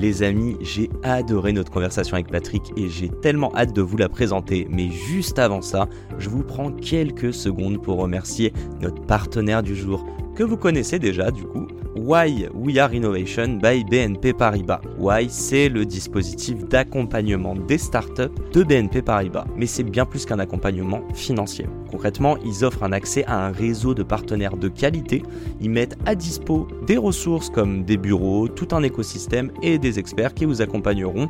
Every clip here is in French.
Les amis, j'ai adoré notre conversation avec Patrick et j'ai tellement hâte de vous la présenter. Mais juste avant ça, je vous prends quelques secondes pour remercier notre partenaire du jour, que vous connaissez déjà du coup, Why We Are Innovation by BNP Paribas. Why, c'est le dispositif d'accompagnement des startups de BNP Paribas. Mais c'est bien plus qu'un accompagnement financier. Concrètement, ils offrent un accès à un réseau de partenaires de qualité. Ils mettent à dispo des ressources comme des bureaux, tout un écosystème et des experts qui vous accompagneront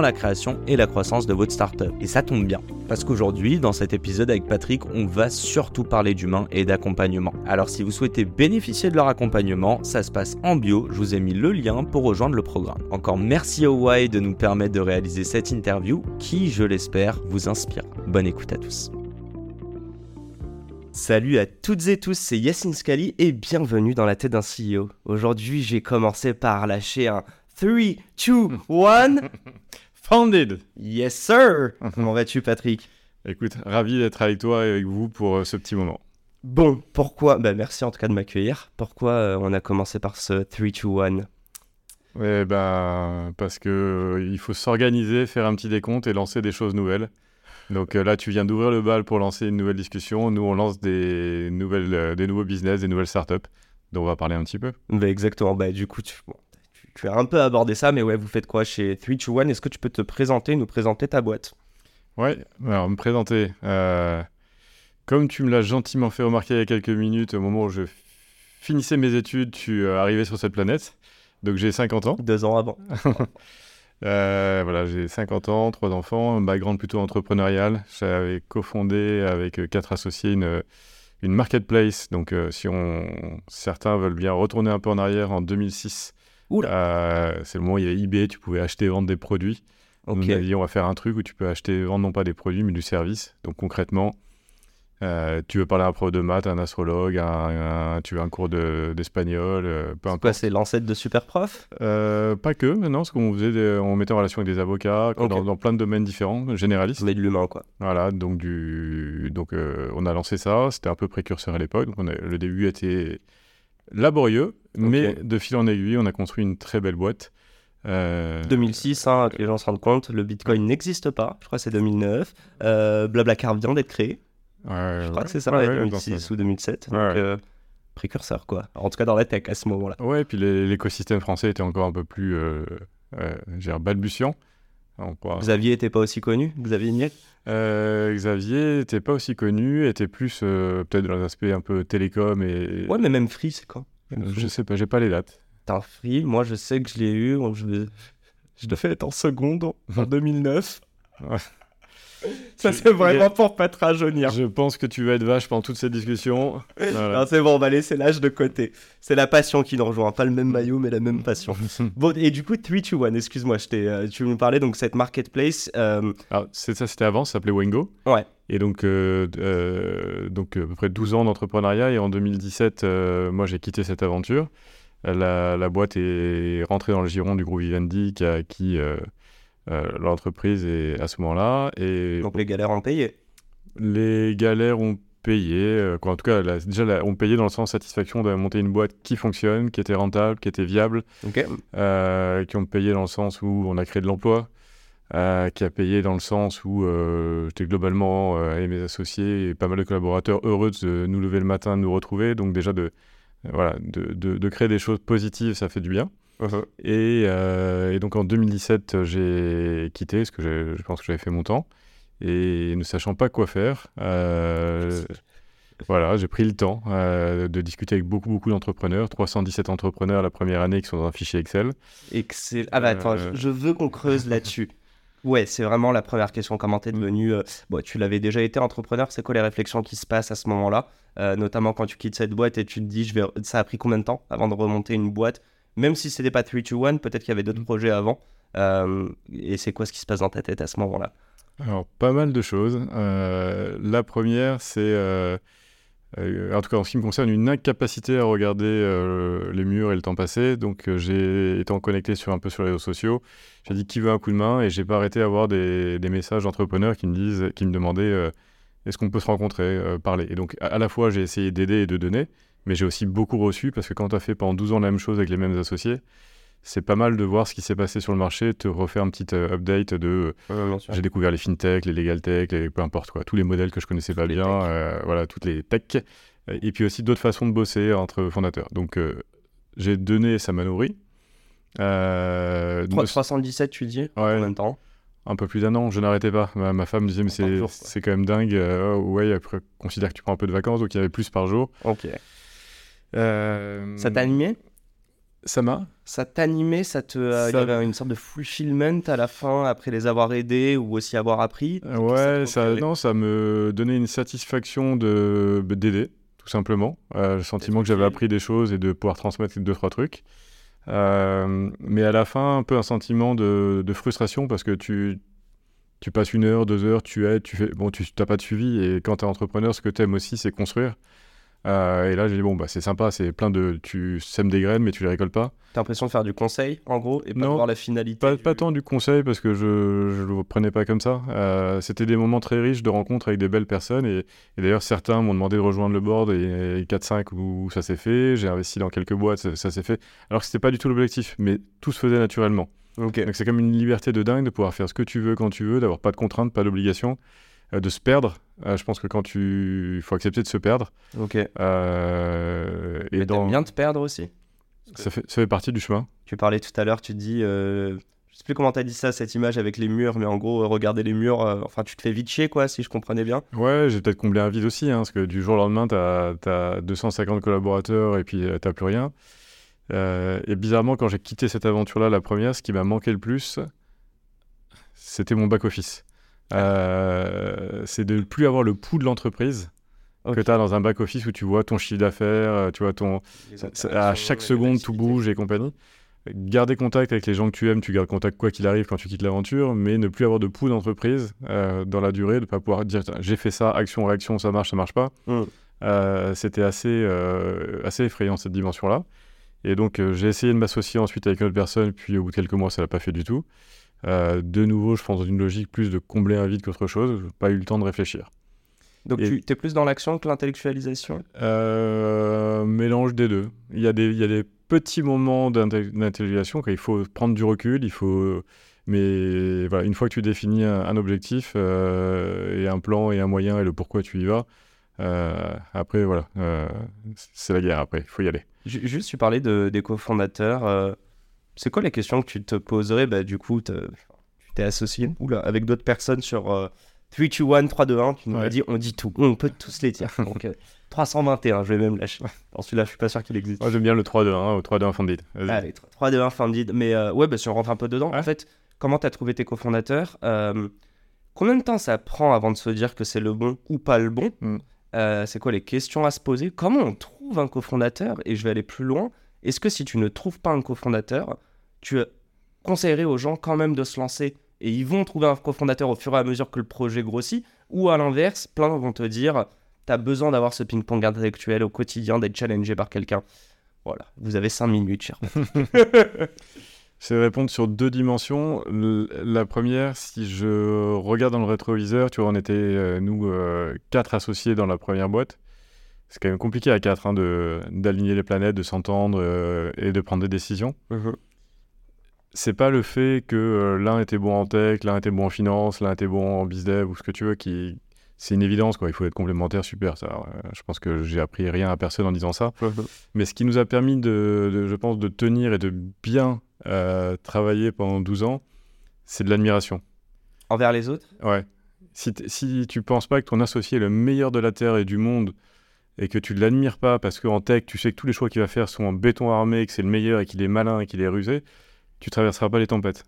la création et la croissance de votre startup. Et ça tombe bien, parce qu'aujourd'hui, dans cet épisode avec Patrick, on va surtout parler d'humain et d'accompagnement. Alors si vous souhaitez bénéficier de leur accompagnement, ça se passe en bio, je vous ai mis le lien pour rejoindre le programme. Encore merci au Y de nous permettre de réaliser cette interview qui, je l'espère, vous inspire. Bonne écoute à tous. Salut à toutes et tous, c'est Yacine Scali et bienvenue dans la tête d'un CEO. Aujourd'hui, j'ai commencé par lâcher un 3, 2, 1. Founded Yes sir Comment vas-tu Patrick? Écoute, ravi d'être avec toi et avec vous pour euh, ce petit moment. Bon, pourquoi bah, Merci en tout cas de m'accueillir. Pourquoi euh, on a commencé par ce 3, 2, 1 Ouais, ben, parce que euh, il faut s'organiser, faire un petit décompte et lancer des choses nouvelles. Donc euh, là, tu viens d'ouvrir le bal pour lancer une nouvelle discussion. Nous, on lance des, nouvelles, des nouveaux business, des nouvelles startups dont on va parler un petit peu. bah, Exactement. Bah, du coup, tu, bon, tu, as un peu abordé ça, mais ouais, vous faites quoi chez 3, 2, 1 Est-ce que tu peux te présenter, nous présenter ta boîte? Ouais, alors me présenter. Euh, comme tu me l'as gentiment fait remarquer il y a quelques minutes, au moment où je finissais mes études, tu es arrivé sur cette planète. Donc j'ai 50 ans. Deux ans avant. Euh, voilà, j'ai 50 ans, trois enfants, un background plutôt entrepreneurial. J'avais cofondé avec euh, quatre associés une, une marketplace. Donc, euh, si on, certains veulent bien retourner un peu en arrière, en 2006, euh, c'est le moment où il y avait eBay, tu pouvais acheter et vendre des produits. On a dit, on va faire un truc où tu peux acheter et vendre non pas des produits, mais du service. Donc, concrètement, euh, tu veux parler à un prof de maths, un astrologue, un, un- tu veux un cours de- d'espagnol, euh, peu C'est importe. quoi, c'est l'ancêtre de Superprof Euh, pas que, non, parce qu'on faisait des- on mettait en relation avec des avocats dans, dans plein de domaines différents, généralistes. Mais de l'humain, quoi. Voilà, donc, du, donc on a lancé ça, c'était un peu précurseur à l'époque, a- le début était laborieux, mais de fil en aiguille, on a construit une très belle boîte. Euh, 2006, hein, que les gens se rendent compte, le Bitcoin n'existe pas. Je crois que c'est 2009. Euh, Blablacar vient d'être créé. ouais, Je crois ouais. que c'est ça, Ouais, ouais, ouais, dans 2006 ça. ou 2007. Ouais, Donc, ouais. euh, précurseur, quoi. En tout cas, dans la tech à ce moment-là. Ouais, et puis l'écosystème français était encore un peu plus euh, euh, balbutiant. Pourra- Xavier était pas aussi connu Xavier Niel? Euh, Xavier n'était pas aussi connu, était plus euh, peut-être dans l'aspect un peu télécom et. Ouais, mais même Free, c'est quand? Je sais pas, j'ai pas les dates. Putain, Free, moi je sais que je l'ai eu. Je, je fais être en seconde en- en 2009. Ça, c'est vraiment pour pas te rajeunir. Je pense que tu vas être vache pendant toute cette discussion. Voilà. C'est bon, on va laisser l'âge de côté. C'est la passion qui nous rejoint. Pas le même maillot, mais la même passion. bon, et du coup, 3-2-1, excuse-moi, euh, tu nous parlais donc cette marketplace. euh, Alors, c'est ça, c'était avant, ça s'appelait Wengo. Ouais. Et donc, euh, euh, donc euh, à peu près 12 ans d'entrepreneuriat. Et en 2017, euh, moi, j'ai quitté cette aventure. La, la boîte est rentrée dans le giron du groupe Vivendi qui a acquis euh, l'entreprise et, à ce moment-là. Et donc les galères ont payé. les galères ont payé. euh, quoi, en tout cas, la- déjà, la- ont payé dans le sens satisfaction de monter une boîte qui fonctionne, qui était rentable, qui était viable. Euh, qui ont payé dans le sens où on a créé de l'emploi, euh, qui a payé dans le sens où euh, j'étais globalement, euh, et mes associés et pas mal de collaborateurs heureux de nous lever le matin, de nous retrouver. Donc déjà de, euh, voilà, de, de- de créer des choses positives, ça fait du bien. Et, euh, et donc en 2017, j'ai quitté, parce que je pense que j'avais fait mon temps. Et ne sachant pas quoi faire, euh, voilà, j'ai pris le temps euh, de discuter avec beaucoup, beaucoup d'entrepreneurs, 317 entrepreneurs la première année qui sont dans un fichier Excel. Excellent. Ah bah attends, Euh, je, je veux qu'on creuse là-dessus. Ouais, c'est vraiment la première question. Comment t'es devenu euh, Bon, tu l'avais déjà été entrepreneur. C'est quoi les réflexions qui se passent à ce moment-là? Euh, Notamment quand tu quittes cette boîte et tu te dis, je vais... ça a pris combien de temps avant de remonter une boîte? Même si c'était pas 3 2 1, peut-être qu'il y avait d'autres Mm. projets avant. Euh, et c'est quoi ce qui se passe dans ta tête à ce moment-là? Alors, pas mal de choses. Euh, la première, c'est, euh, en tout cas en ce qui me concerne, une incapacité à regarder les murs et le temps passé. Donc, j'ai étant connecté sur un peu sur les réseaux sociaux, j'ai dit qui veut un coup de main et j'ai pas arrêté d'avoir des, des messages d'entrepreneurs qui me disent, qui me demandaient est-ce qu'on peut se rencontrer, parler? Et donc, à, à la fois, j'ai essayé d'aider et de donner, mais j'ai aussi beaucoup reçu parce que quand tu as fait pendant 12 ans la même chose avec les mêmes associés, c'est pas mal de voir ce qui s'est passé sur le marché, te refaire un petit euh, update de j'ai découvert les fintech, les legal tech, les, peu importe quoi, tous les modèles que je connaissais pas les bien, euh, voilà, toutes les tech, Euh, et puis aussi d'autres façons de bosser entre fondateurs. Donc euh, j'ai donné, ça m'a nourri. Euh, Trois- me- 317, tu dis En ouais, même temps. un peu plus d'un an, je n'arrêtais pas. Ma, ma femme me disait mais c'est quand même dingue. euh, oh, ouais, après considère que tu prends un peu de vacances, donc il y avait plus par jour. Ok. Euh, Ça t'a animé Ça m'a. Ça t'animait Ça te. euh, Il y Ça- avait une sorte de fulfillment à la fin après les avoir aidés ou aussi avoir appris? Euh, Ouais, ça, non, ça me donnait une satisfaction de d'aider, tout simplement. Euh, le sentiment que j'avais appris des choses et de pouvoir transmettre deux trois trucs. Euh, mais à la fin, un peu un sentiment de, de frustration parce que tu tu passes une heure, deux heures, tu aides, tu fais bon, tu n'as pas de suivi et quand tu es entrepreneur, ce que tu aimes aussi, c'est construire. Euh, et là, j'ai dit bon bah c'est sympa, c'est plein de tu sèmes des graines mais tu les récoltes pas. T'as l'impression de faire du conseil, en gros, et pas Non, de voir la finalité. Pas, du- pas tant du conseil parce que je ne le prenais pas comme ça. Euh, C'était des moments très riches de rencontres avec des belles personnes. Et, et d'ailleurs, certains m'ont demandé de rejoindre le board et, et 4-5 où ça s'est fait. J'ai investi dans quelques boîtes, ça, ça s'est fait. Alors que ce pas du tout l'objectif, mais tout se faisait naturellement. Ok. Donc c'est comme une liberté de dingue de pouvoir faire ce que tu veux quand tu veux, d'avoir pas de contraintes, pas d'obligations, de se perdre. Euh, je pense que quand tu... Il faut accepter de se perdre. Ok. Euh, et Mais dans... bien te perdre aussi. ça, fait, ça fait partie du chemin. Tu parlais tout à l'heure, tu dis, euh, je sais plus comment t'as dit ça, cette image avec les murs, mais en gros, euh, regarder les murs, euh, enfin, tu te fais vite chier, quoi, si je comprenais bien. Ouais, j'ai peut-être comblé un vide aussi, hein, parce que du jour au lendemain, tu as, 250 collaborateurs et puis tu n'as plus rien. Euh, et bizarrement, quand j'ai quitté cette aventure-là, la première, ce qui m'a manqué le plus, c'était mon back-office. Euh, c'est de ne plus avoir le pouls de l'entreprise que tu as dans un back-office où tu vois ton chiffre d'affaires, euh, tu vois ton, à chaque seconde, tout bouge et compagnie. Garder contact avec les gens que tu aimes, tu gardes contact quoi qu'il arrive quand tu quittes l'aventure, mais ne plus avoir de pouls d'entreprise euh, dans la durée, de ne pas pouvoir dire j'ai fait ça, action, réaction, ça marche, ça marche pas. Mm. Euh, C'était assez, assez effrayant cette dimension-là. Et donc j'ai essayé de m'associer ensuite avec une autre personne, puis au bout de quelques mois, ça l'a pas fait du tout. Euh, de nouveau, je pense dans une logique plus de combler un vide qu'autre chose, j'ai pas eu le temps de réfléchir. Donc, Et- tu es plus dans l'action que l'intellectualisation? Euh, mélange des deux. Il y a des, il y a des petits moments d'intellectualisation quand il faut prendre du recul, il faut. Mais voilà, une fois que tu définis un, un objectif euh, et un plan et un moyen et le pourquoi tu y vas, euh, après voilà, c'est la guerre. Après, il faut y aller. Ju- Juste, tu parlais de, des cofondateurs. C'est quoi les questions que tu te poserais bah, Du coup, tu t'es associé oula, avec d'autres personnes sur euh, 3, 2, 1, 3, 2, 1. Tu nous as Ouais. dit, on dit tout. On peut tous les dire. Donc, euh, 321, je vais même lâcher. Dans celui-là, je suis pas sûr qu'il existe. Moi, j'aime bien le 3-2-1 hein, au 3-2-1 funded. Allez, 3, 2, 1, funded. Mais euh, ouais, bah, si on rentre un peu dedans, en Ouais. fait, comment tu as trouvé tes cofondateurs Euh, Combien de temps ça prend avant de se dire que c'est le bon ou pas le bon? Mm. C'est quoi les questions à se poser? Comment on trouve un cofondateur? Et je vais aller plus loin. Est-ce que si tu ne trouves pas un cofondateur, tu conseillerais aux gens quand même de se lancer et ils vont trouver un cofondateur au fur et à mesure que le projet grossit? Ou à l'inverse, plein vont te dire tu as besoin d'avoir ce ping-pong intellectuel au quotidien, d'être challengé par quelqu'un Voilà, vous avez 5 minutes, cher. C'est répondre sur deux dimensions. La première, si je regarde dans le rétroviseur, tu vois, on était, euh, nous, euh, quatre associés dans la première boîte. C'est quand même compliqué à quatre hein, d'aligner les planètes, de s'entendre euh, et de prendre des décisions. C'est pas le fait que euh, l'un était bon en tech, l'un était bon en finance, l'un était bon en bizdev ou ce que tu veux, qui c'est une évidence quoi. Il faut être complémentaire, super. Ça, Euh, je pense que j'ai appris rien à personne en disant ça. Mais ce qui nous a permis, de, de- je pense, de tenir et de bien travailler pendant 12 ans, c'est de l'admiration. Envers les autres? Ouais. Si, si tu penses pas que ton associé est le meilleur de la Terre et du monde, et que tu ne l'admires pas parce qu'en tech, tu sais que tous les choix qu'il va faire sont en béton armé, que c'est le meilleur et qu'il est malin et qu'il est rusé, tu traverseras pas les tempêtes.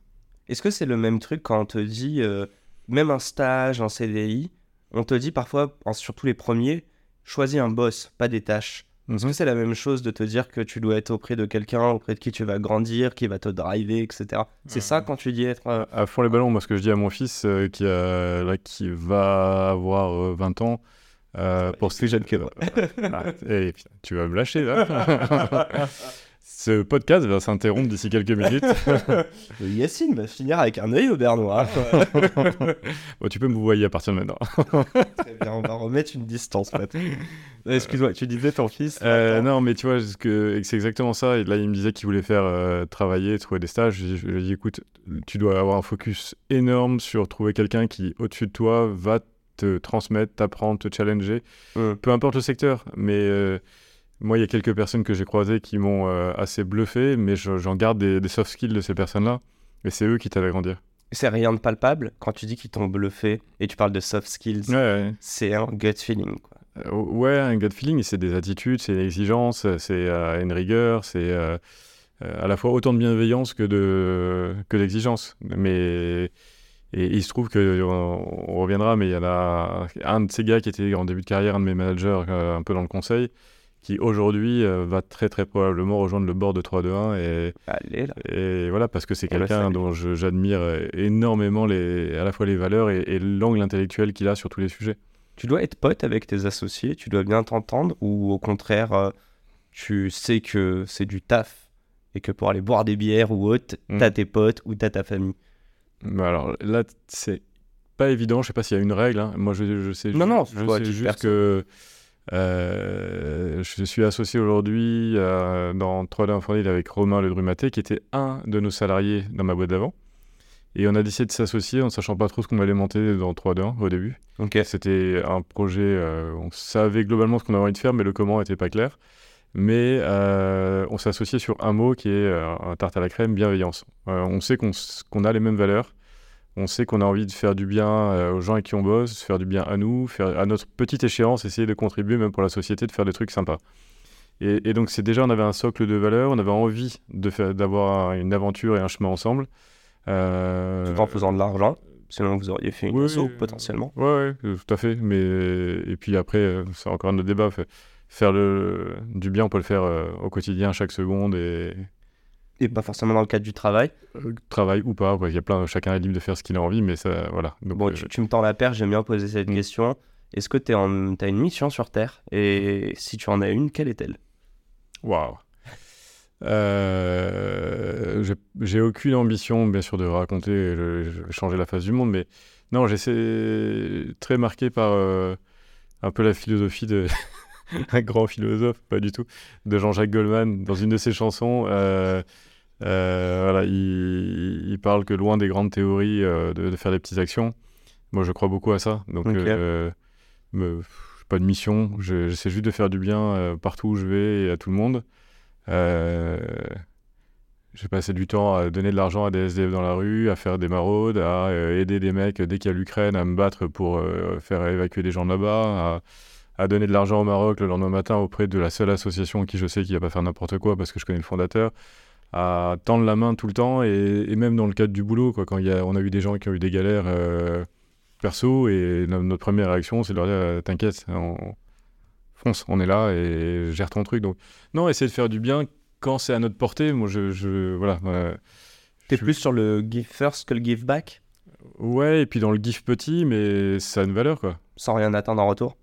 Est-ce que c'est le même truc quand on te dit, euh, même un stage, un CDI, on te dit parfois, surtout les premiers, choisis un boss, pas des tâches. Est-ce que c'est la même chose de te dire que tu dois être auprès de quelqu'un auprès de qui tu vas grandir, qui va te driver, etc. C'est ça quand tu dis être. euh, À fond les ballons, moi ce que je dis à mon fils euh, qui, a, là, qui va avoir euh, 20 ans. Euh, pour. Ah, eh, putain, tu vas me lâcher là. Ce podcast va s'interrompre d'ici quelques minutes. Yacine va finir avec un œil au bernois. Bon, tu peux me voyer à partir de maintenant. Très bien, on va remettre une distance maintenant. Excuse-moi, tu disais ton fils Euh, non, mais tu vois, c'est exactement ça. Et là, il me disait qu'il voulait faire euh, travailler, trouver des stages. Je, je lui ai dit, écoute, tu dois avoir un focus énorme sur trouver quelqu'un qui, au-dessus de toi, va te transmettre, t'apprendre, te challenger. Peu importe le secteur. Mais euh, moi, il y a quelques personnes que j'ai croisées qui m'ont euh, assez bluffé, mais je- j'en garde des, des soft skills de ces personnes-là. Et c'est eux qui t'aident à grandir. C'est rien de palpable quand tu dis qu'ils t'ont bluffé et tu parles de soft skills. Ouais, ouais. C'est un gut feeling. Quoi. Euh, ouais, un gut feeling, c'est des attitudes, c'est une exigence, c'est une rigueur, c'est à la fois autant de bienveillance que de que d'exigence. Mais et, il se trouve que on, on reviendra, mais il y en a un de ces gars qui était en début de carrière, un de mes managers, euh, un peu dans le conseil, qui aujourd'hui euh, va très très probablement rejoindre le bord de 3-2-1 et, Allez là. et voilà parce que c'est On le quelqu'un dont j'admire euh, énormément les à la fois les valeurs et, et l'angle intellectuel qu'il a sur tous les sujets. Tu dois être pote avec tes associés, tu dois bien t'entendre ou au contraire, euh, tu sais que c'est du taf et que pour aller boire des bières ou autre, Mm. t'as tes potes ou t'as ta famille? Alors là, c'est pas évident. Je sais pas s'il y a une règle. hein. Moi, je, je sais, Non, non, je toi, sais juste que euh, je suis associé aujourd'hui euh, dans 3D Infonil avec Romain Le Drumaté, qui était un de nos salariés dans ma boîte d'avant. Et on a décidé de s'associer en ne sachant pas trop ce qu'on allait monter dans 3D1 au début. Ok. C'était un projet, euh, on savait globalement ce qu'on avait envie de faire, mais le comment n'était pas clair. Mais euh, on s'est associé sur un mot qui est euh, un tarte à la crème, bienveillance. Euh, on sait qu'on a les mêmes valeurs, on sait qu'on a envie de faire du bien aux gens avec qui on bosse, faire du bien à nous, faire à notre petite échéance, essayer de contribuer même pour la société, de faire des trucs sympas. Et, et donc c'est déjà, on avait un socle de valeurs, on avait envie d'avoir un- une aventure et un chemin ensemble. Euh, Tout en faisant de l'argent, sinon vous auriez fait une Oui, asso, oui, potentiellement. Ouais, ouais, tout à fait. Mais et puis après, c'est encore un autre débat. Fait- Faire le, du bien, on peut le faire euh, au quotidien, chaque seconde, et Et pas forcément dans le cadre du travail. euh, travail ou pas. Il y a plein, chacun est libre de faire ce qu'il a envie, mais ça, voilà. Donc, Bon, euh, tu, tu me tends la perche, j'aime bien poser cette Mm. question. Est-ce que tu as une mission sur Terre? Et si tu en as une, quelle est-elle? Waouh. J'ai- aucune ambition, bien sûr, de raconter, je- je changer la face du monde, mais non, j'essaie très marqué par euh, un peu la philosophie de un grand philosophe, pas du tout, de Jean-Jacques Goldman dans une de ses chansons. euh, euh, voilà, il, il parle que loin des grandes théories, euh, de, de faire des petites actions. Moi, je crois beaucoup à ça. Donc, me- pas de mission. je- J'essaie juste de faire du bien partout où je vais et à tout le monde. Euh, j'ai passé du temps à donner de l'argent à des SDF dans la rue, à faire des maraudes, à aider des mecs dès qu'il y a l'Ukraine, à me battre pour faire évacuer des gens là-bas, à, donner de l'argent au Maroc le lendemain matin auprès de la seule association qui je sais qui va pas faire n'importe quoi parce que je connais le fondateur, à tendre la main tout le temps et, et même dans le cadre du boulot, quoi, quand y a, on a eu des gens qui ont eu des galères euh, perso et no- notre première réaction c'est de leur dire euh, t'inquiète, on fonce, on est là et gère ton truc. Donc non, essayer de faire du bien quand c'est à notre portée. Moi, je, je voilà. euh, T'es je- plus sur le give first que le give back? Ouais, et puis dans le gif petit, mais ça a une valeur, quoi. Sans rien attendre en retour?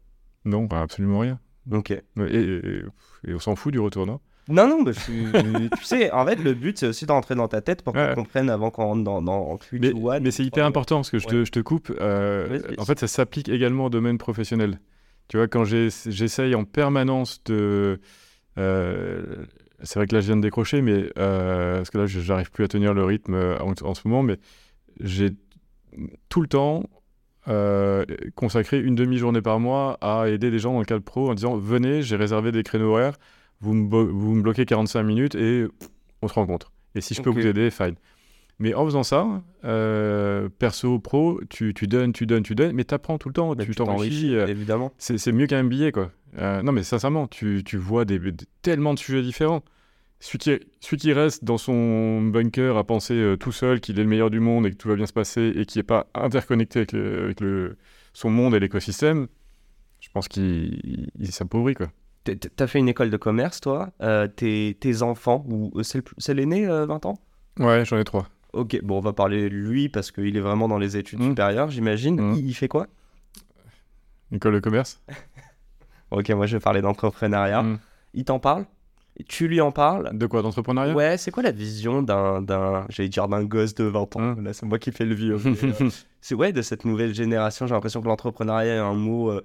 Non, bah, absolument rien. Ok. Et, et- et on s'en fout du retour, non? Non, non, mais je suis... tu sais, en fait, le but, c'est aussi d'entrer dans ta tête pour Ouais. qu'on comprenne avant qu'on rentre dans, dans Mais, one. mais c'est hyper important parce que je, te, je te coupe. euh, en fait, ça s'applique également au domaine professionnel. Tu vois, quand j'essaye en permanence de. euh, c'est vrai que là, je viens de décrocher, mais. euh, parce que là, je- j'arrive plus à tenir le rythme en, en ce moment, mais j'ai tout le temps euh, consacré une demi-journée par mois à aider des gens dans le cadre pro en disant Venez, j'ai réservé des créneaux horaires, vous me, vous me bloquez 45 minutes et on se rencontre. Et si je peux vous aider, fine. Mais en faisant ça, euh, perso, pro, tu, tu donnes, tu donnes, tu donnes, mais tu apprends tout le temps, Mais tu t'enrichis. euh, évidemment. c'est mieux qu'un billet, quoi. Non, mais sincèrement, tu, tu vois des, des- tellement de sujets différents. Celui qui, celui qui reste dans son bunker à penser euh, tout seul qu'il est le meilleur du monde et que tout va bien se passer et qui n'est pas interconnecté avec, le- avec le, son monde et l'écosystème, je pense qu'il il- il s'appauvrit, quoi. t'as fait une école de commerce, toi. Euh, tes, tes enfants, ou euh, c'est l'aîné, euh, 20 ans? Ouais, j'en ai trois. Ok, bon, on va parler de lui parce qu'il est vraiment dans les études Mm. supérieures, j'imagine. Mm. Il, il fait quoi? École de commerce? Ok, moi je vais parler d'entrepreneuriat. Mm. Il t'en parle? Tu lui en parles De quoi D'entrepreneuriat? Ouais, c'est quoi la vision d'un, d'un j'allais dire d'un gosse de 20 ans? Mm. Là, c'est moi qui fais le vieux. euh, c'est ouais, de cette nouvelle génération. J'ai l'impression que l'entrepreneuriat est un mot euh,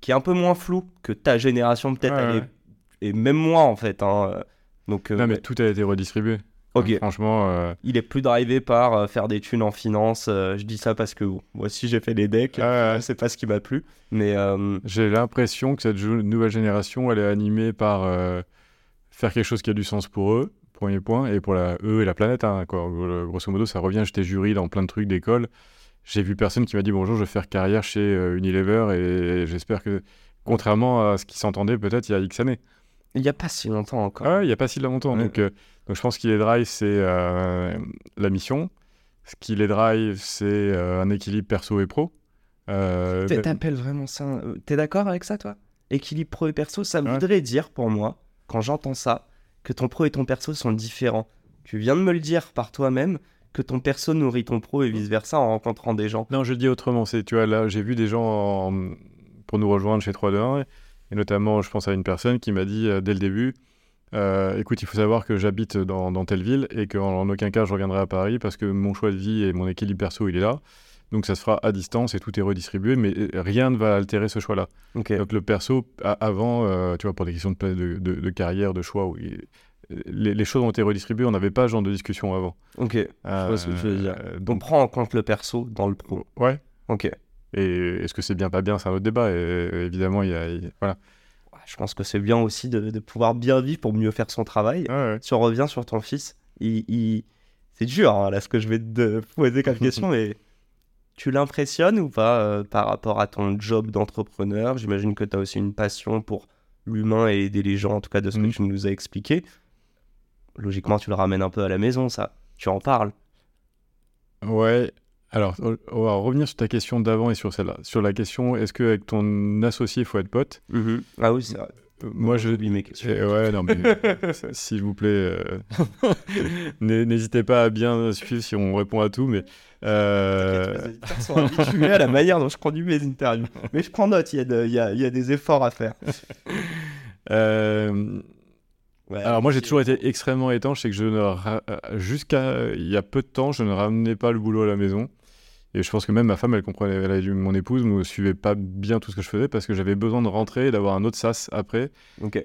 qui est un peu moins flou que ta génération, peut-être, Ouais, ouais. et même moi en fait. hein, euh, Donc, euh, Non, mais tout a été redistribué. ok. Franchement, Il est plus drivé par faire des thunes en finance. je dis ça parce que moi aussi j'ai fait des decks. C'est pas ce qui m'a plu. Mais j'ai l'impression que cette nouvelle génération, elle est animée par faire quelque chose qui a du sens pour eux, premier point, et pour la, eux et la planète. hein, quoi. Grosso modo, ça revient. J'étais jury dans plein de trucs d'école. J'ai vu personne qui m'a dit bonjour, je vais faire carrière chez euh, Unilever, et j'espère que, contrairement à ce qui s'entendait peut-être il y a X années. il y a pas si longtemps encore. Ah, il n'y a pas si longtemps. Ouais. Donc, euh, donc je pense qu'il les drive, c'est euh, la mission. Ce qui les drive, c'est euh, un équilibre perso et pro. Ben- T'appelles vraiment ça T'es d'accord avec ça, toi? Équilibre pro et perso, ça Ouais. voudrait dire pour moi, quand j'entends ça, que ton pro et ton perso sont différents. Tu viens de me le dire par toi-même, que ton perso nourrit ton pro et vice-versa en rencontrant des gens. Non, je dis autrement. C'est, tu vois, là, j'ai vu des gens en- pour nous rejoindre chez 321, et notamment, je pense à une personne qui m'a dit euh, dès le début euh, écoute, il faut savoir que j'habite dans, telle ville et qu'en en aucun cas je reviendrai à Paris parce que mon choix de vie et mon équilibre perso, il est là. Donc ça se fera à distance et tout est redistribué, mais euh, rien ne va altérer ce choix-là. Donc le perso, avant, euh, tu vois, pour des questions de, pla- de, de- de carrière, de choix, où il- les, les choses ont été redistribuées, on n'avait pas ce genre de discussion avant. Ok. vois ce que tu veux dire. Euh, On donc, prend en compte le perso dans le pro. ouais. Ok. Et est-ce que c'est bien, pas bien, c'est un autre débat. Et, évidemment, il y a. il- voilà. Je pense que c'est bien aussi de, de pouvoir bien vivre pour mieux faire son travail. Ouais, ouais. Si on revient sur ton fils, il, il- c'est dur hein, là ce que je vais te poser comme question, mais tu l'impressionnes ou pas euh, par rapport à ton job d'entrepreneur? J'imagine que tu as aussi une passion pour l'humain et aider les gens, en tout cas de ce que tu nous as expliqué. Logiquement, tu le ramènes un peu à la maison, ça. Tu en parles. Ouais. Alors, on va revenir sur ta question d'avant et sur celle-là. Sur la question, est-ce qu'avec ton associé, il faut être pote? Ah oui, c'est vrai. Euh, Moi, je. Mes questions. Eh ouais, non, mais s'il vous plaît, euh, n'hé- n'hésitez pas à bien suivre si on répond à tout. Mais euh, auditeurs sont habitués à la manière dont je conduis mes interviews. Mais je prends note, il y, a de- il y a- il y a des efforts à faire. euh, Ouais, Alors moi j'ai toujours été extrêmement étanche, c'est que je ne ra- euh, jusqu'à il y a peu de temps, je ne ramenais pas le boulot à la maison. Et je pense que même ma femme, elle comprenait, elle a dû- mon épouse ne suivait pas bien tout ce que je faisais parce que j'avais besoin de rentrer et d'avoir un autre sas après.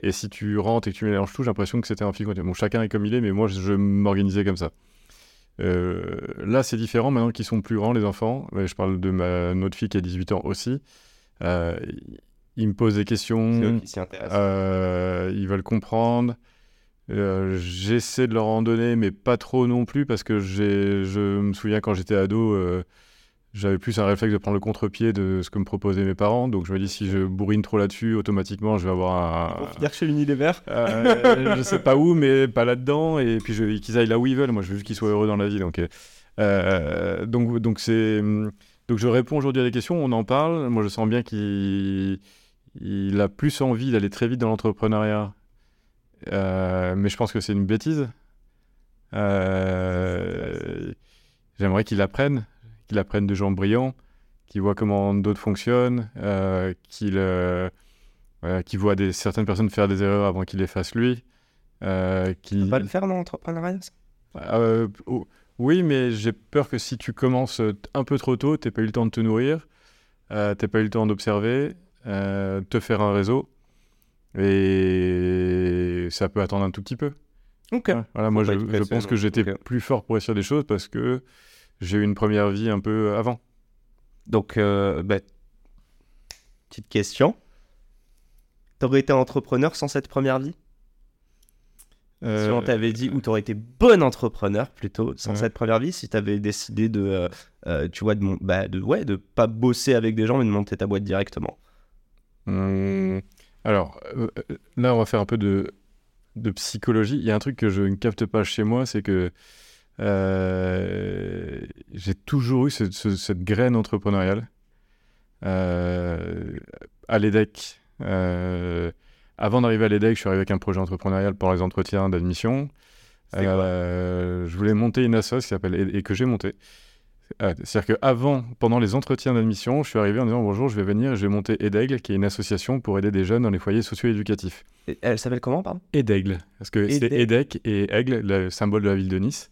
Et si tu rentres et que tu mélanges tout, j'ai l'impression que c'était un fil. Bon, chacun est comme il est, mais moi je, je m'organisais comme ça. Euh, là c'est différent maintenant qu'ils sont plus grands les enfants. Je parle de ma notre fille qui a 18 ans aussi. Euh, ils me posent des questions. Euh, ils veulent comprendre. Euh, J'essaie de leur en donner, mais pas trop non plus, parce que je me souviens quand j'étais ado, euh, j'avais plus un réflexe de prendre le contre-pied de ce que me proposaient mes parents. Donc je me dis, si je bourrine trop là-dessus, automatiquement, je vais avoir Pour un. finir chez Unilever Euh, je sais pas où, mais pas là-dedans. Et puis je- qu'ils aillent là où ils veulent. Moi, je veux juste qu'ils soient heureux dans la vie. Donc, euh, euh, donc, donc c'est. Donc je réponds aujourd'hui à des questions, on en parle. Moi, je sens bien qu'il il a plus envie d'aller très vite dans l'entrepreneuriat. Euh, mais je pense que c'est une bêtise. J'aimerais qu'il apprenne, qu'il apprenne de gens brillants, qu'il voit comment d'autres fonctionnent, euh, qu'il euh, voilà, qu'il voit des, certaines personnes faire des erreurs avant qu'il les fasse lui. Euh, Tu qu'il- peux pas le faire dans l'entrepreneuriat euh, oh, oui, mais j'ai peur que si tu commences un peu trop tôt, t'aies pas eu le temps de te nourrir, euh, t'aies pas eu le temps d'observer, euh, te faire un réseau, et ça peut attendre un tout petit peu. Ok. Ouais, Voilà, moi je, pense que j'étais plus fort pour réussir des choses parce que j'ai eu une première vie un peu avant. Donc, euh, bah, petite question. T'aurais été entrepreneur sans cette première vie? Si Euh, on t'avait dit, ou t'aurais été bon entrepreneur plutôt sans Ouais. cette première vie, si t'avais décidé de, euh, euh, tu vois, de, mon- bah, de, ouais, de pas bosser avec des gens, mais de monter ta boîte directement. Hum, alors, euh, euh, là, on va faire un peu de, de psychologie. Il y a un truc que je ne capte pas chez moi, c'est que euh, j'ai toujours eu ce- ce- cette graine entrepreneuriale. Euh, à l'EDEC, euh, Avant d'arriver à l'EDEC, je suis arrivé avec un projet entrepreneurial pour les entretiens d'admission. Je voulais monter une assoce qui s'appelle et que j'ai monté. C'est-à-dire qu'avant, pendant les entretiens d'admission, je suis arrivé en disant bonjour, je vais venir, je vais monter EDEGLE, qui est une association pour aider des jeunes dans les foyers socio-éducatifs. Elle s'appelle comment, pardon? EDEGLE, parce que c'est EDEC et Aigle, le symbole de la ville de Nice.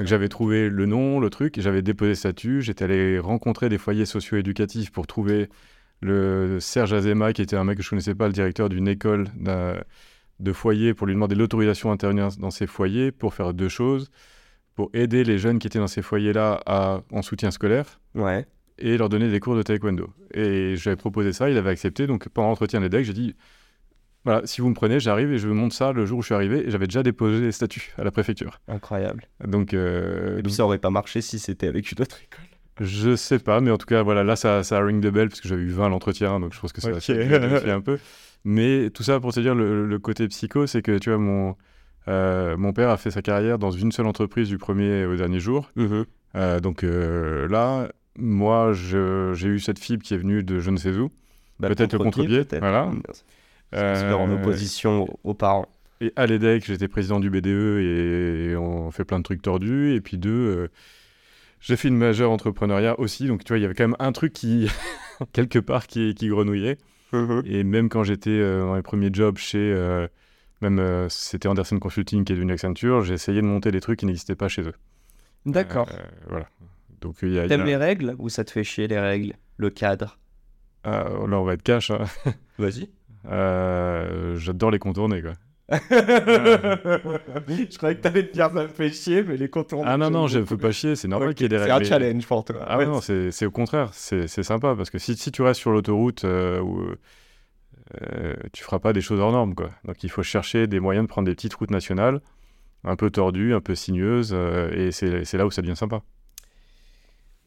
J'avais trouvé le nom, le truc, j'avais déposé statut, j'étais allé rencontrer des foyers socio-éducatifs pour trouver le Serge Azema, qui était un mec que je connaissais pas, le directeur d'une école de foyer, pour lui demander l'autorisation d'intervenir dans ces foyers pour faire deux choses pour aider les jeunes qui étaient dans ces foyers-là en soutien scolaire. Ouais. Et leur donner des cours de taekwondo. Et j'avais proposé ça, il avait accepté. Donc pendant l'entretien des decks, j'ai dit voilà, si vous me prenez, j'arrive et je vous montre ça le jour où je suis arrivé. Et j'avais déjà déposé les statuts à la préfecture. Incroyable. Donc, euh, ça aurait pas marché si c'était avec une autre école. Je sais pas, mais en tout cas, voilà, là, ça, ça ring de bell parce que j'avais eu 20 à l'entretien, donc je pense que ça okay. un peu. Mais tout ça pour te dire, le côté psycho, c'est que tu vois, mon, euh, mon père a fait sa carrière dans une seule entreprise du premier au dernier jour. Mhm. Euh, donc euh, là, moi, j'ai eu cette fibre qui est venue de je ne sais où. Bah, peut-être le contre-pied. Voilà. En opposition aux parents. Et à l'EDEC, j'étais président du BDE et, on fait plein de trucs tordus. Et puis deux, j'ai fait une majeure entrepreneuriat aussi. Donc tu vois, il y avait quand même un truc qui, quelque part, qui, qui grenouillait. Mhm. Et même quand j'étais dans mes premiers jobs chez même euh, c'était Anderson Consulting qui est devenu Accenture, j'ai essayé de monter des trucs qui n'existaient pas chez eux. D'accord. Euh, voilà. Donc il y a. T'aimes les règles ou ça te fait chier les règles, le cadre? Ah, Là on va être cash. Hein. Vas-y. Euh, j'adore les contourner quoi. je croyais que t'allais te dire ça me fait chier, mais les contourner. Ah non, non, je ne veux pas chier, c'est normal qu'il y ait des règles. C'est un challenge pour toi. Ah ouais. non, c'est au contraire, c'est sympa parce que si, si tu restes sur l'autoroute ou euh, tu feras pas des choses hors normes. Quoi. Donc il faut chercher des moyens de prendre des petites routes nationales, un peu tordues, un peu sinueuses, euh, et c'est là où ça devient sympa.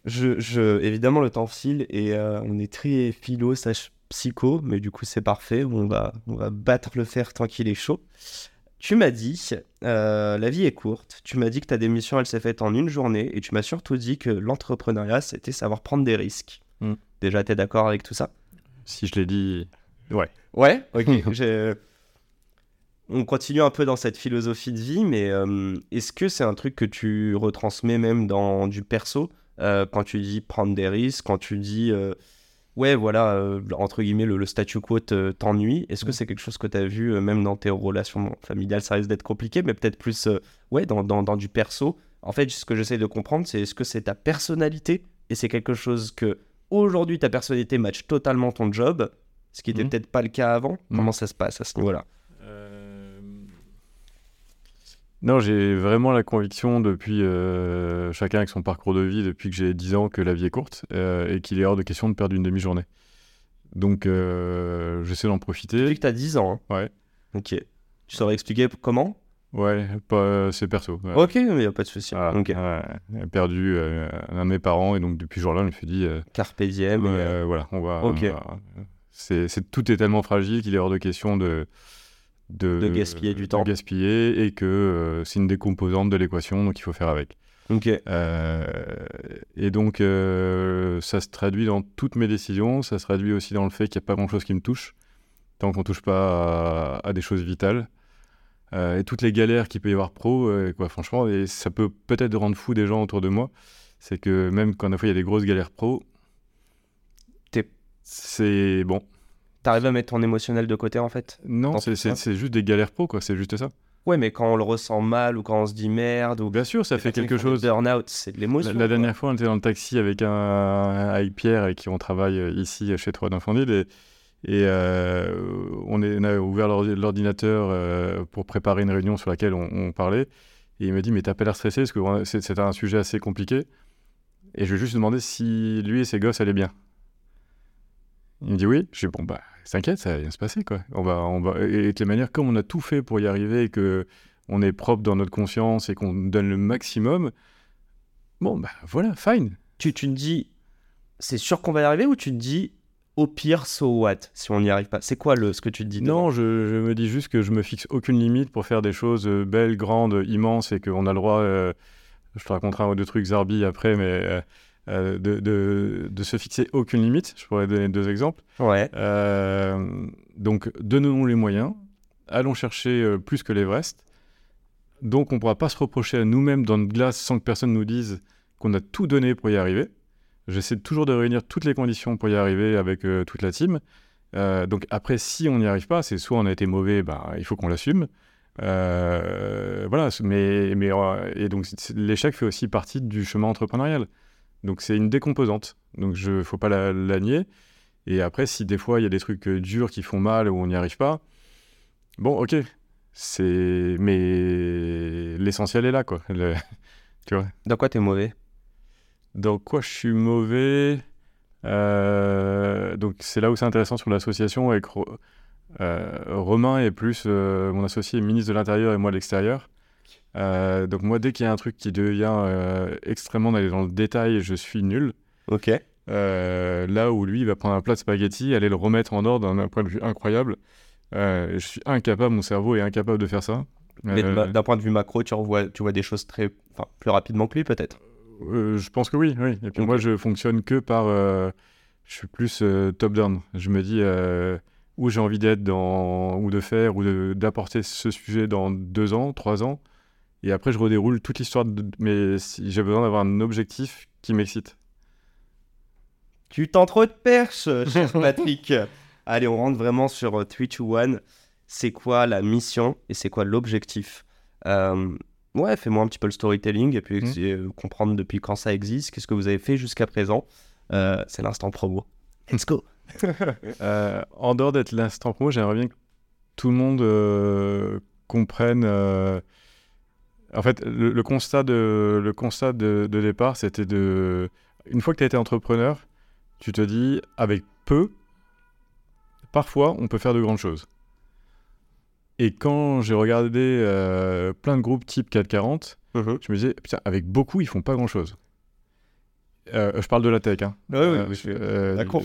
Je, je, évidemment, le temps file et euh, on est très philo, sage psycho, mais du coup, c'est parfait. On va, on va battre le fer tant qu'il est chaud. Tu m'as dit, la vie est courte. Tu m'as dit que ta démission, elle s'est faite en une journée. Et tu m'as surtout dit que l'entrepreneuriat, c'était savoir prendre des risques. Hmm. Déjà, tu es d'accord avec tout ça? Si je l'ai dit, Ouais. Ouais, ok. On continue un peu dans cette philosophie de vie, mais euh, est-ce que c'est un truc que tu retransmets même dans du perso euh, Quand tu dis prendre des risques, quand tu dis, euh, ouais, voilà, entre guillemets, le, statu quo t'ennuie, est-ce que c'est quelque chose que tu as vu même dans tes relations familiales Ça risque d'être compliqué, mais peut-être plus, ouais, dans, dans, dans, du perso? En fait, ce que j'essaie de comprendre, c'est est-ce que c'est ta personnalité? Et c'est quelque chose que aujourd'hui ta personnalité match totalement ton job ce qui n'était mhm. peut-être pas le cas avant? Mhm. Comment ça se passe à ce niveau-là euh, Non, j'ai vraiment la conviction depuis euh, chacun avec son parcours de vie, depuis que j'ai 10 ans, que la vie est courte euh, et qu'il est hors de question de perdre une demi-journée. Donc, j'essaie d'en profiter. Depuis que tu as 10 ans. Hein. Ouais. Ok. Tu saurais expliquer comment? Ouais, c'est perso. Ok, mais il n'y a pas de souci. Ah, okay. perdu un de mes parents et donc depuis ce jour-là, je me suis dit. Carpe diem. voilà, on va. Ok c'est tout est tellement fragile qu'il est hors de question de, de, gaspiller du temps. gaspiller et que euh, c'est une des composantes de l'équation, donc il faut faire avec. Ok. Euh, et donc, euh, ça se traduit dans toutes mes décisions, ça se traduit aussi dans le fait qu'il n'y a pas grand-chose qui me touche, tant qu'on ne touche pas à, des choses vitales. et toutes les galères qu'il peut y avoir pro, quoi, franchement, et ça peut peut-être rendre fou des gens autour de moi, c'est que même quand des fois il y a des grosses galères pro, c'est bon. T'arrives à mettre ton émotionnel de côté en fait Non, c'est juste des galères pro, quoi. C'est juste ça. Ouais, mais quand on le ressent mal ou quand on se dit merde ou. Bien sûr, ça fait quelque chose. Burn-out, c'est de l'émotion. La, dernière fois, on était dans le taxi avec un, avec Pierre et qui on travaille euh, ici chez Trois d'Infondil et, et euh, on, est, a ouvert l'ordinateur euh, pour préparer une réunion sur laquelle on, parlait. Et il me dit, mais t'as pas l'air stressé parce que c'était un sujet assez compliqué. Et je lui ai juste demandé si lui et ses gosses allaient bien. Il me dit oui. Je dis bon, bah, t'inquiète, ça va bien se passer, quoi. On va, on va... Et de toute manière, comme on a tout fait pour y arriver et que on est propre dans notre conscience et qu'on donne le maximum, bon, bah voilà, fine. Tu, tu te dis, c'est sûr qu'on va y arriver ou tu te dis, au pire, so what, si on n'y arrive pas? C'est quoi le, ce que tu te dis Non, je, je, me dis juste que je me fixe aucune limite pour faire des choses euh, belles, grandes, immenses et qu'on a le droit. Euh, je te raconterai un ou deux trucs Zarbi après, mais. Euh, de, de, de, se fixer aucune limite. Je pourrais donner deux exemples. Ouais. donc, donnons-nous les moyens, allons chercher plus que l'Everest. Donc, on ne pourra pas se reprocher à nous-mêmes dans notre glace sans que personne nous dise qu'on a tout donné pour y arriver. J'essaie toujours de réunir toutes les conditions pour y arriver avec toute la team. Euh, donc après, si on n'y arrive pas, c'est soit on a été mauvais, bah, il faut qu'on l'assume. Euh, voilà, mais, mais euh, et donc l'échec fait aussi partie du chemin entrepreneurial. Donc c'est une décomposante. Donc je faut pas la, nier. Et après, si des fois il y a des trucs durs qui font mal ou on n'y arrive pas, bon, ok, c'est mais l'essentiel est là quoi. tu vois. Dans quoi t'es mauvais? Dans quoi je suis mauvais? Euh, donc c'est là où c'est intéressant sur l'association avec euh, Romain est plus euh, mon associé ministre de l'Intérieur et moi de l'extérieur. Donc moi dès qu'il y a un truc qui devient extrêmement d'aller dans le détail, je suis nul. Ok. là où lui il va prendre un plat de spaghettis, aller le remettre en ordre d'un point de vue incroyable. je suis incapable, mon cerveau est incapable de faire ça. Mais d'un point de vue macro, tu, revois, tu vois des choses très, plus rapidement que lui peut-être euh, je pense que oui, oui. Et puis moi, je fonctionne que par. Euh, je suis plus euh, top-down. Je me dis où j'ai envie d'être dans, ou de faire, ou d'apporter ce sujet dans deux ans, trois ans. Et après, je redéroule toute l'histoire. Mais j'ai besoin d'avoir un objectif qui m'excite. Tu tends trop de perches, cher Patrick. Allez, on rentre vraiment sur 3 to 1. C'est quoi la mission et c'est quoi l'objectif? Ouais, fais-moi un petit peu le storytelling et puis mmh. euh, comprendre depuis quand ça existe, qu'est-ce que vous avez fait jusqu'à présent. Euh, c'est l'instant promo. Let's go. Euh, en dehors d'être l'instant promo, j'aimerais bien que tout le monde comprenne. En fait, le, constat de, le constat de, de départ, c'était de. Une fois que tu as été entrepreneur, tu te dis, avec peu, parfois, on peut faire de grandes choses. Et quand j'ai regardé euh, plein de groupes type 440, uh-huh. je me disais, putain, avec beaucoup, ils font pas grand-chose. Euh, je parle de la tech. Hein. Oui, oui, euh, d'accord.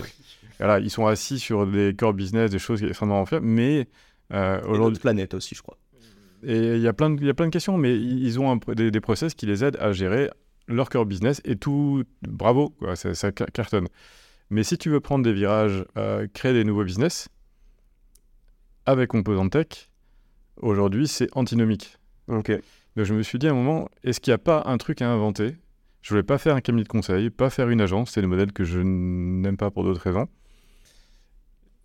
Voilà, ils sont assis sur des core business, des choses extrêmement faire, mais aujourd'hui. planète aussi, je crois. Et il y, a plein de, questions, mais ils ont des, des, process qui les aident à gérer leur core business et tout. Bravo, quoi, ça, ça cartonne. Mais si tu veux prendre des virages, créer des nouveaux business, avec Composant Tech, Aujourd'hui, c'est antinomique. Ok. Donc je me suis dit à un moment, est-ce qu'il n'y a pas un truc à inventer? Je voulais pas faire un cabinet de conseil, pas faire une agence, c'est le modèle que je n'aime pas pour d'autres raisons.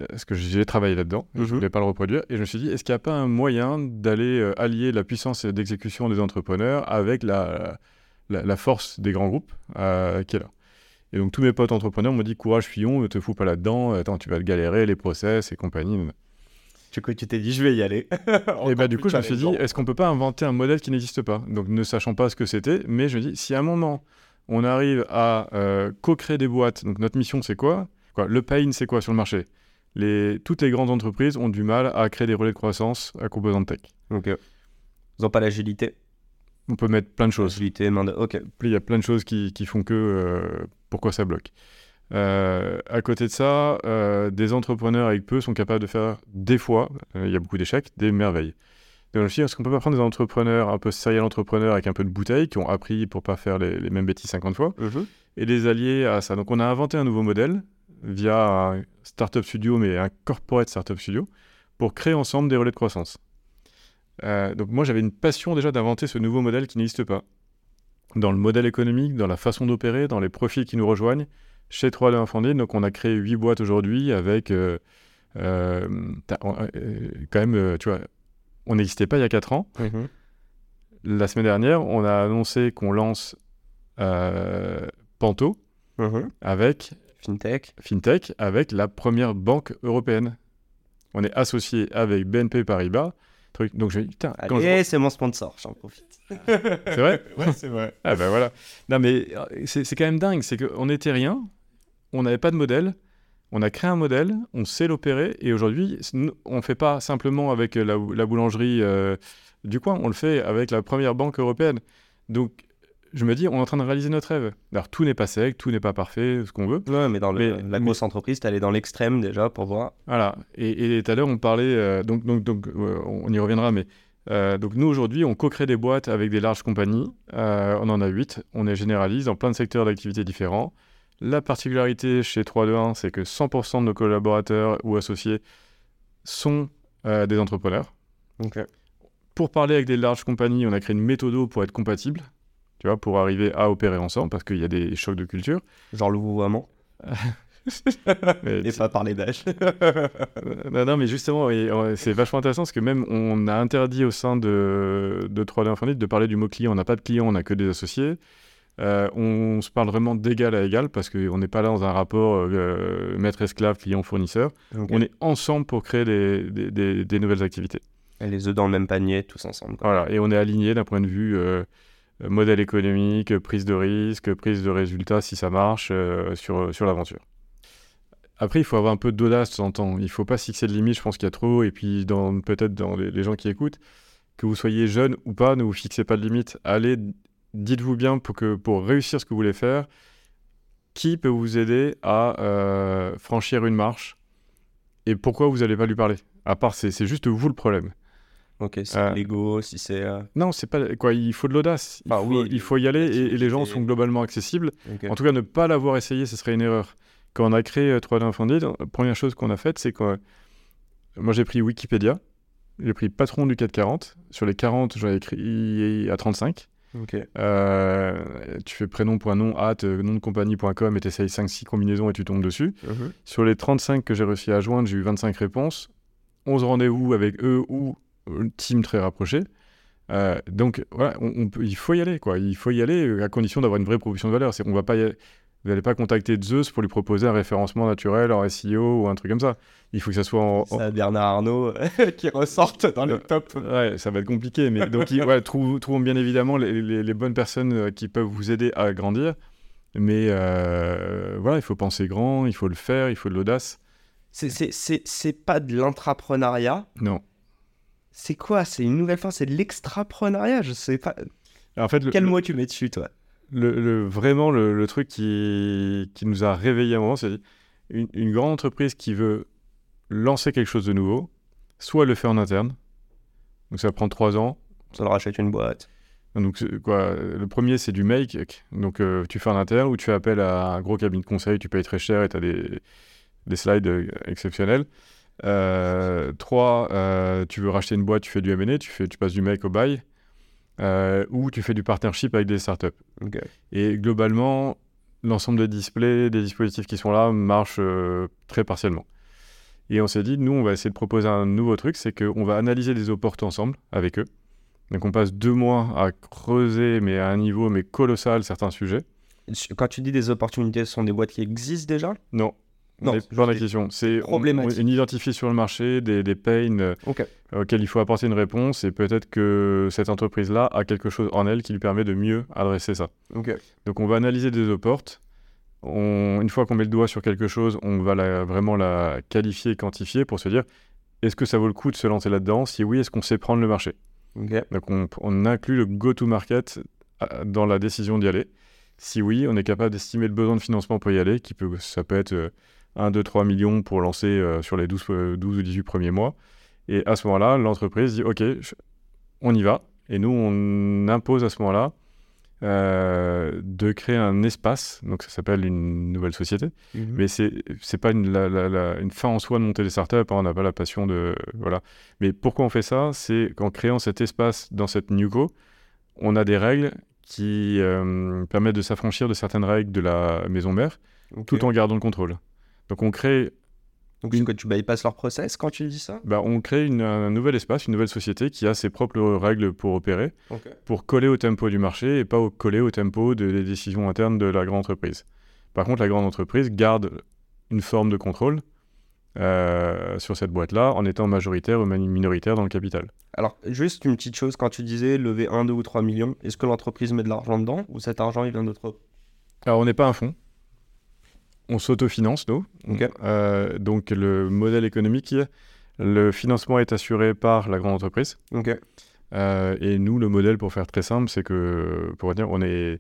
Parce que j'ai travaillé là-dedans, je ne mhm. voulais pas le reproduire. Et je me suis dit, est-ce qu'il n'y a pas un moyen d'aller euh, allier la puissance d'exécution des entrepreneurs avec la, la, force des grands groupes euh, qui est là Et donc tous mes potes entrepreneurs m'ont dit, courage Fillon, ne te fous pas là-dedans, attends, tu vas galérer, les process et compagnie. Du coup, tu t'es dit, je vais y aller. et bah, du coup, je me suis dit, est-ce qu'on peut pas inventer un modèle qui n'existe pas? Donc, ne sachant pas ce que c'était, mais je me dis, si à un moment, on arrive à euh, co-créer des boîtes, donc notre mission, c'est quoi, quoi? Le pain, c'est quoi sur le marché? Les... Toutes les grandes entreprises ont du mal à créer des relais de croissance à composante tech. Ok. Ils n'ont pas l'agilité On peut mettre plein de choses. Agilité, main de... Ok. Il y a plein de choses qui, qui font que. Euh, pourquoi ça bloque euh, à côté de ça, euh, des entrepreneurs avec peu sont capables de faire des fois, euh, il y a beaucoup d'échecs, des merveilles. Donc je me est-ce qu'on peut pas prendre des entrepreneurs un peu serial entrepreneurs avec un peu de bouteille, qui ont appris pour pas faire les, mêmes bêtises 50 fois, mhm. et les allier à ça? Donc on a inventé un nouveau modèle via un startup studio, mais un corporate startup studio, pour créer ensemble des relais de croissance. donc moi j'avais une passion déjà d'inventer ce nouveau modèle qui n'existe pas. Dans le modèle économique, dans la façon d'opérer, dans les profils qui nous rejoignent, chez 3 Infondé. Donc, on a créé 8 boîtes aujourd'hui avec. Euh, euh, euh, quand même, tu vois, on n'existait pas il y a 4 ans. Mhm. La semaine dernière, on a annoncé qu'on lance Panto mhm. avec. FinTech. FinTech avec la première banque européenne. On est associé avec BNP Paribas. Truc. Donc je me dis, putain. Allez, c'est mon sponsor, j'en profite. c'est vrai Ouais, c'est vrai. Ah ben voilà. Non mais c'est quand même dingue, c'est qu'on n'était rien, on n'avait pas de modèle. On a créé un modèle, on sait l'opérer, et aujourd'hui, on ne fait pas simplement avec la, boulangerie euh, du coin, on le fait avec la première banque européenne. Donc, je me dis, on est en train de réaliser notre rêve. Alors, tout n'est pas sec, tout n'est pas parfait, ce qu'on veut. Ouais, mais dans la grosse entreprise, tu allé dans l'extrême déjà pour voir. Voilà. Et, tout à l'heure, on parlait, euh, donc, donc, donc on y reviendra, mais Euh, donc nous aujourd'hui, on co-crée des boîtes avec des larges compagnies. Euh, on en a 8. On est généraliste dans plein de secteurs d'activité différents. La particularité chez 321, c'est que 100% de nos collaborateurs ou associés sont euh, des entrepreneurs. Pour parler avec des larges compagnies, on a créé une méthode pour être compatible, tu vois, pour arriver à opérer ensemble, parce qu'il y a des chocs de culture. Genre le vouvoiement Et pas parler d'âge. non, non, mais justement, c'est vachement intéressant parce que même on a interdit au sein de, de 3D Infinite de parler du mot client. On n'a pas de client, on n'a que des associés. Euh, on se parle vraiment d'égal à égal parce qu'on n'est pas là dans un rapport euh, maître-esclave, client-fournisseur. On est ensemble pour créer des, des, nouvelles activités. Et les œufs dans le même panier, tous ensemble. Voilà, et on est aligné d'un point de vue euh, modèle économique, prise de risque, prise de résultat si ça marche sur, sur l'aventure. Après, il faut avoir un peu d'audace de temps en temps. Il ne faut pas fixer de limite, je pense qu'il y a trop. Et puis, peut-être dans les, gens qui écoutent, que vous soyez jeune ou pas, ne vous fixez pas de limite. Allez dites-vous bien pour, que, pour réussir ce que vous voulez faire, qui peut vous aider à euh, franchir une marche? Et pourquoi vous n'allez pas lui parler? À part, c'est juste vous le problème. Ok, c'est euh, l'ego, si c'est. Euh, non, c'est pas quoi. Il faut de l'audace. Il, oui, il faut y aller et, les gens sont globalement accessibles. En tout cas, ne pas l'avoir essayé, ce serait une erreur. Quand on a créé 3D Infondi, la première chose qu'on a faite, c'est que moi j'ai pris Wikipédia, j'ai pris patron du 440. Sur les 40, j'en ai écrit à 35. Euh, tu fais prénom.nom, hâte, nom de compagnie.com et tu essayes 5-6 combinaisons et tu tombes dessus. Mhm. Sur les 35 que j'ai réussi à joindre, j'ai eu 25 réponses, 11 rendez-vous avec eux ou team très rapproché. Euh, donc voilà, on, il faut y aller, quoi. Il faut y aller à condition d'avoir une vraie proposition de valeur. C'est qu'on va pas y aller vous n'allez pas contacter Zeus pour lui proposer un référencement naturel en SEO ou un truc comme ça. Il faut que ça soit en. Ça, Bernard Arnault qui ressorte dans le top. Ouais, ça va être compliqué. Mais donc, ouais, trouvons, bien évidemment les, bonnes personnes euh, qui peuvent vous aider à grandir. Mais euh, voilà, il faut penser grand, il faut le faire, il faut de l'audace. C'est pas de l'intrapreneuriat Non. C'est quoi? C'est une nouvelle forme, c'est de l'extrapreneuriat? Je sais pas. En fait, Quel mot tu mets dessus, toi? Le, vraiment, le, truc qui, qui, nous a réveillé un moment, c'est une, une, grande entreprise qui veut lancer quelque chose de nouveau, soit le fait en interne, donc ça prend trois ans. Ça leur achète une boîte. Donc, quoi, le premier, c'est du make, donc euh, tu fais en interne ou tu fais appel à un gros cabinet de conseil, tu payes très cher et tu as des, des slides euh, exceptionnels. Euh, trois, tu veux racheter une boîte, tu fais du M&A, tu, fais, tu passes du make au buy. Euh, ou tu fais du partnership avec des startups. Et globalement, l'ensemble des displays, des dispositifs qui sont là marchent euh, très partiellement. Et on s'est dit, nous, on va essayer de proposer un nouveau truc, c'est qu'on va analyser des opportunités ensemble avec eux. Donc on passe deux mois à creuser, mais à un niveau mais colossal, certains sujets. Quand tu dis des opportunités, ce sont des boîtes qui existent déjà? Non, non, c'est pas la question. C'est on, identifier sur le marché des, des pains euh, auxquels il faut apporter une réponse et peut-être que cette entreprise-là a quelque chose en elle qui lui permet de mieux adresser ça. Donc on va analyser des opportes. On, une fois qu'on met le doigt sur quelque chose, on va vraiment la qualifier, quantifier pour se dire est-ce que ça vaut le coup de se lancer là-dedans? Si oui, est-ce qu'on sait prendre le marché? Donc on, on, inclut le go-to-market euh, dans la décision d'y aller. Si oui, on est capable d'estimer le besoin de financement pour y aller, qui peut, ça peut être euh, 1, 2, 3 millions pour lancer euh, sur les 12, 12 euh, ou 18 premiers mois. Et à ce moment-là, l'entreprise dit OK, on y va. Et nous, on impose à ce moment-là euh, de créer un espace. Donc, ça s'appelle une nouvelle société. Mhm. Mais c'est n'est pas une, une, fin en soi de monter des startups. Hein, on n'a pas la passion de. Voilà. Mais pourquoi on fait ça? C'est qu'en créant cet espace dans cette Newco, on a des règles qui permettent de s'affranchir de certaines règles de la maison mère, tout en gardant le contrôle. Donc on crée... Donc une... que tu bypasses leur process quand tu dis ça? Bah, On crée un nouvel espace, une nouvelle société qui a ses propres règles pour opérer, pour coller au tempo du marché et pas au, coller au tempo des décisions internes de la grande entreprise. Par contre, la grande entreprise garde une forme de contrôle euh, sur cette boîte-là en étant majoritaire ou minoritaire dans le capital. Alors, juste une petite chose, quand tu disais lever 1, 2 ou 3 millions, est-ce que l'entreprise met de l'argent dedans ou cet argent il vient d'autre Alors, on n'est pas un fonds on s'autofinance, nous. Euh, donc, le modèle économique, le financement est assuré par la grande entreprise. Euh, et nous, le modèle, pour faire très simple, c'est que, pour dire, on est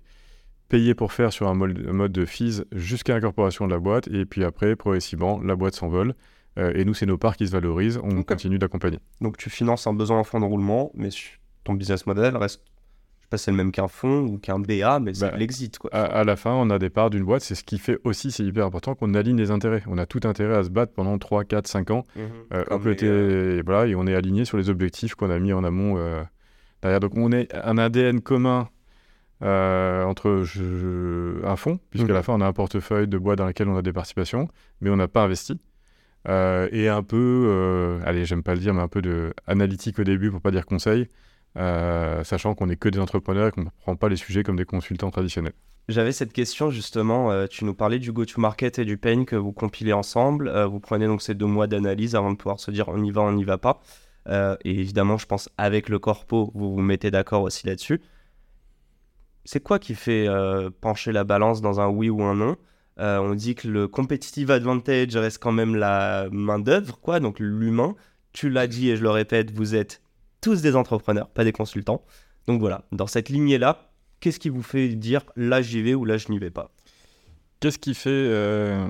payé pour faire sur un mode, de fees jusqu'à l'incorporation de la boîte. Et puis après, progressivement, la boîte s'envole. Euh, et nous, c'est nos parts qui se valorisent. On continue d'accompagner. Donc tu finances un besoin en fonds de roulement, mais ton business model reste, pas si c'est le même qu'un fonds ou qu'un BA, mais c'est Bah, l'exit quoi. À, à la fin, on a des parts d'une boîte. C'est ce qui fait aussi, c'est hyper important, qu'on aligne les intérêts. On a tout intérêt à se battre pendant 3, 4, 5 ans. Euh, un peu les, été- euh, voilà, et on est aligné sur les objectifs qu'on a mis en amont euh, derrière. Donc on est un ADN commun euh, entre je- un fonds, puisqu'à Mhm. la fin on a un portefeuille de boîtes dans lesquelles on a des participations, mais on n'a pas investi. Euh, et un peu, euh, allez, j'aime pas le dire, mais un peu de analytique au début pour pas dire conseil, euh, sachant qu'on est que des entrepreneurs et qu'on ne prend pas les sujets comme des consultants traditionnels. J'avais cette question justement, euh, tu nous parlais du go-to-market et du pain que vous compilez ensemble. Euh, vous prenez donc ces deux mois d'analyse avant de pouvoir se dire on y va, on n'y va pas. Et évidemment, je pense avec le corpo, vous vous mettez d'accord aussi là-dessus. C'est quoi qui fait pencher la balance dans un oui ou un non? On dit que le competitive advantage reste quand même la main-d'œuvre, donc l'humain. Tu l'as dit et je le répète, vous êtes tous des entrepreneurs, pas des consultants. Donc voilà, dans cette lignée-là, qu'est-ce qui vous fait dire là j'y vais ou là je n'y vais pas? Qu'est-ce qui fait euh,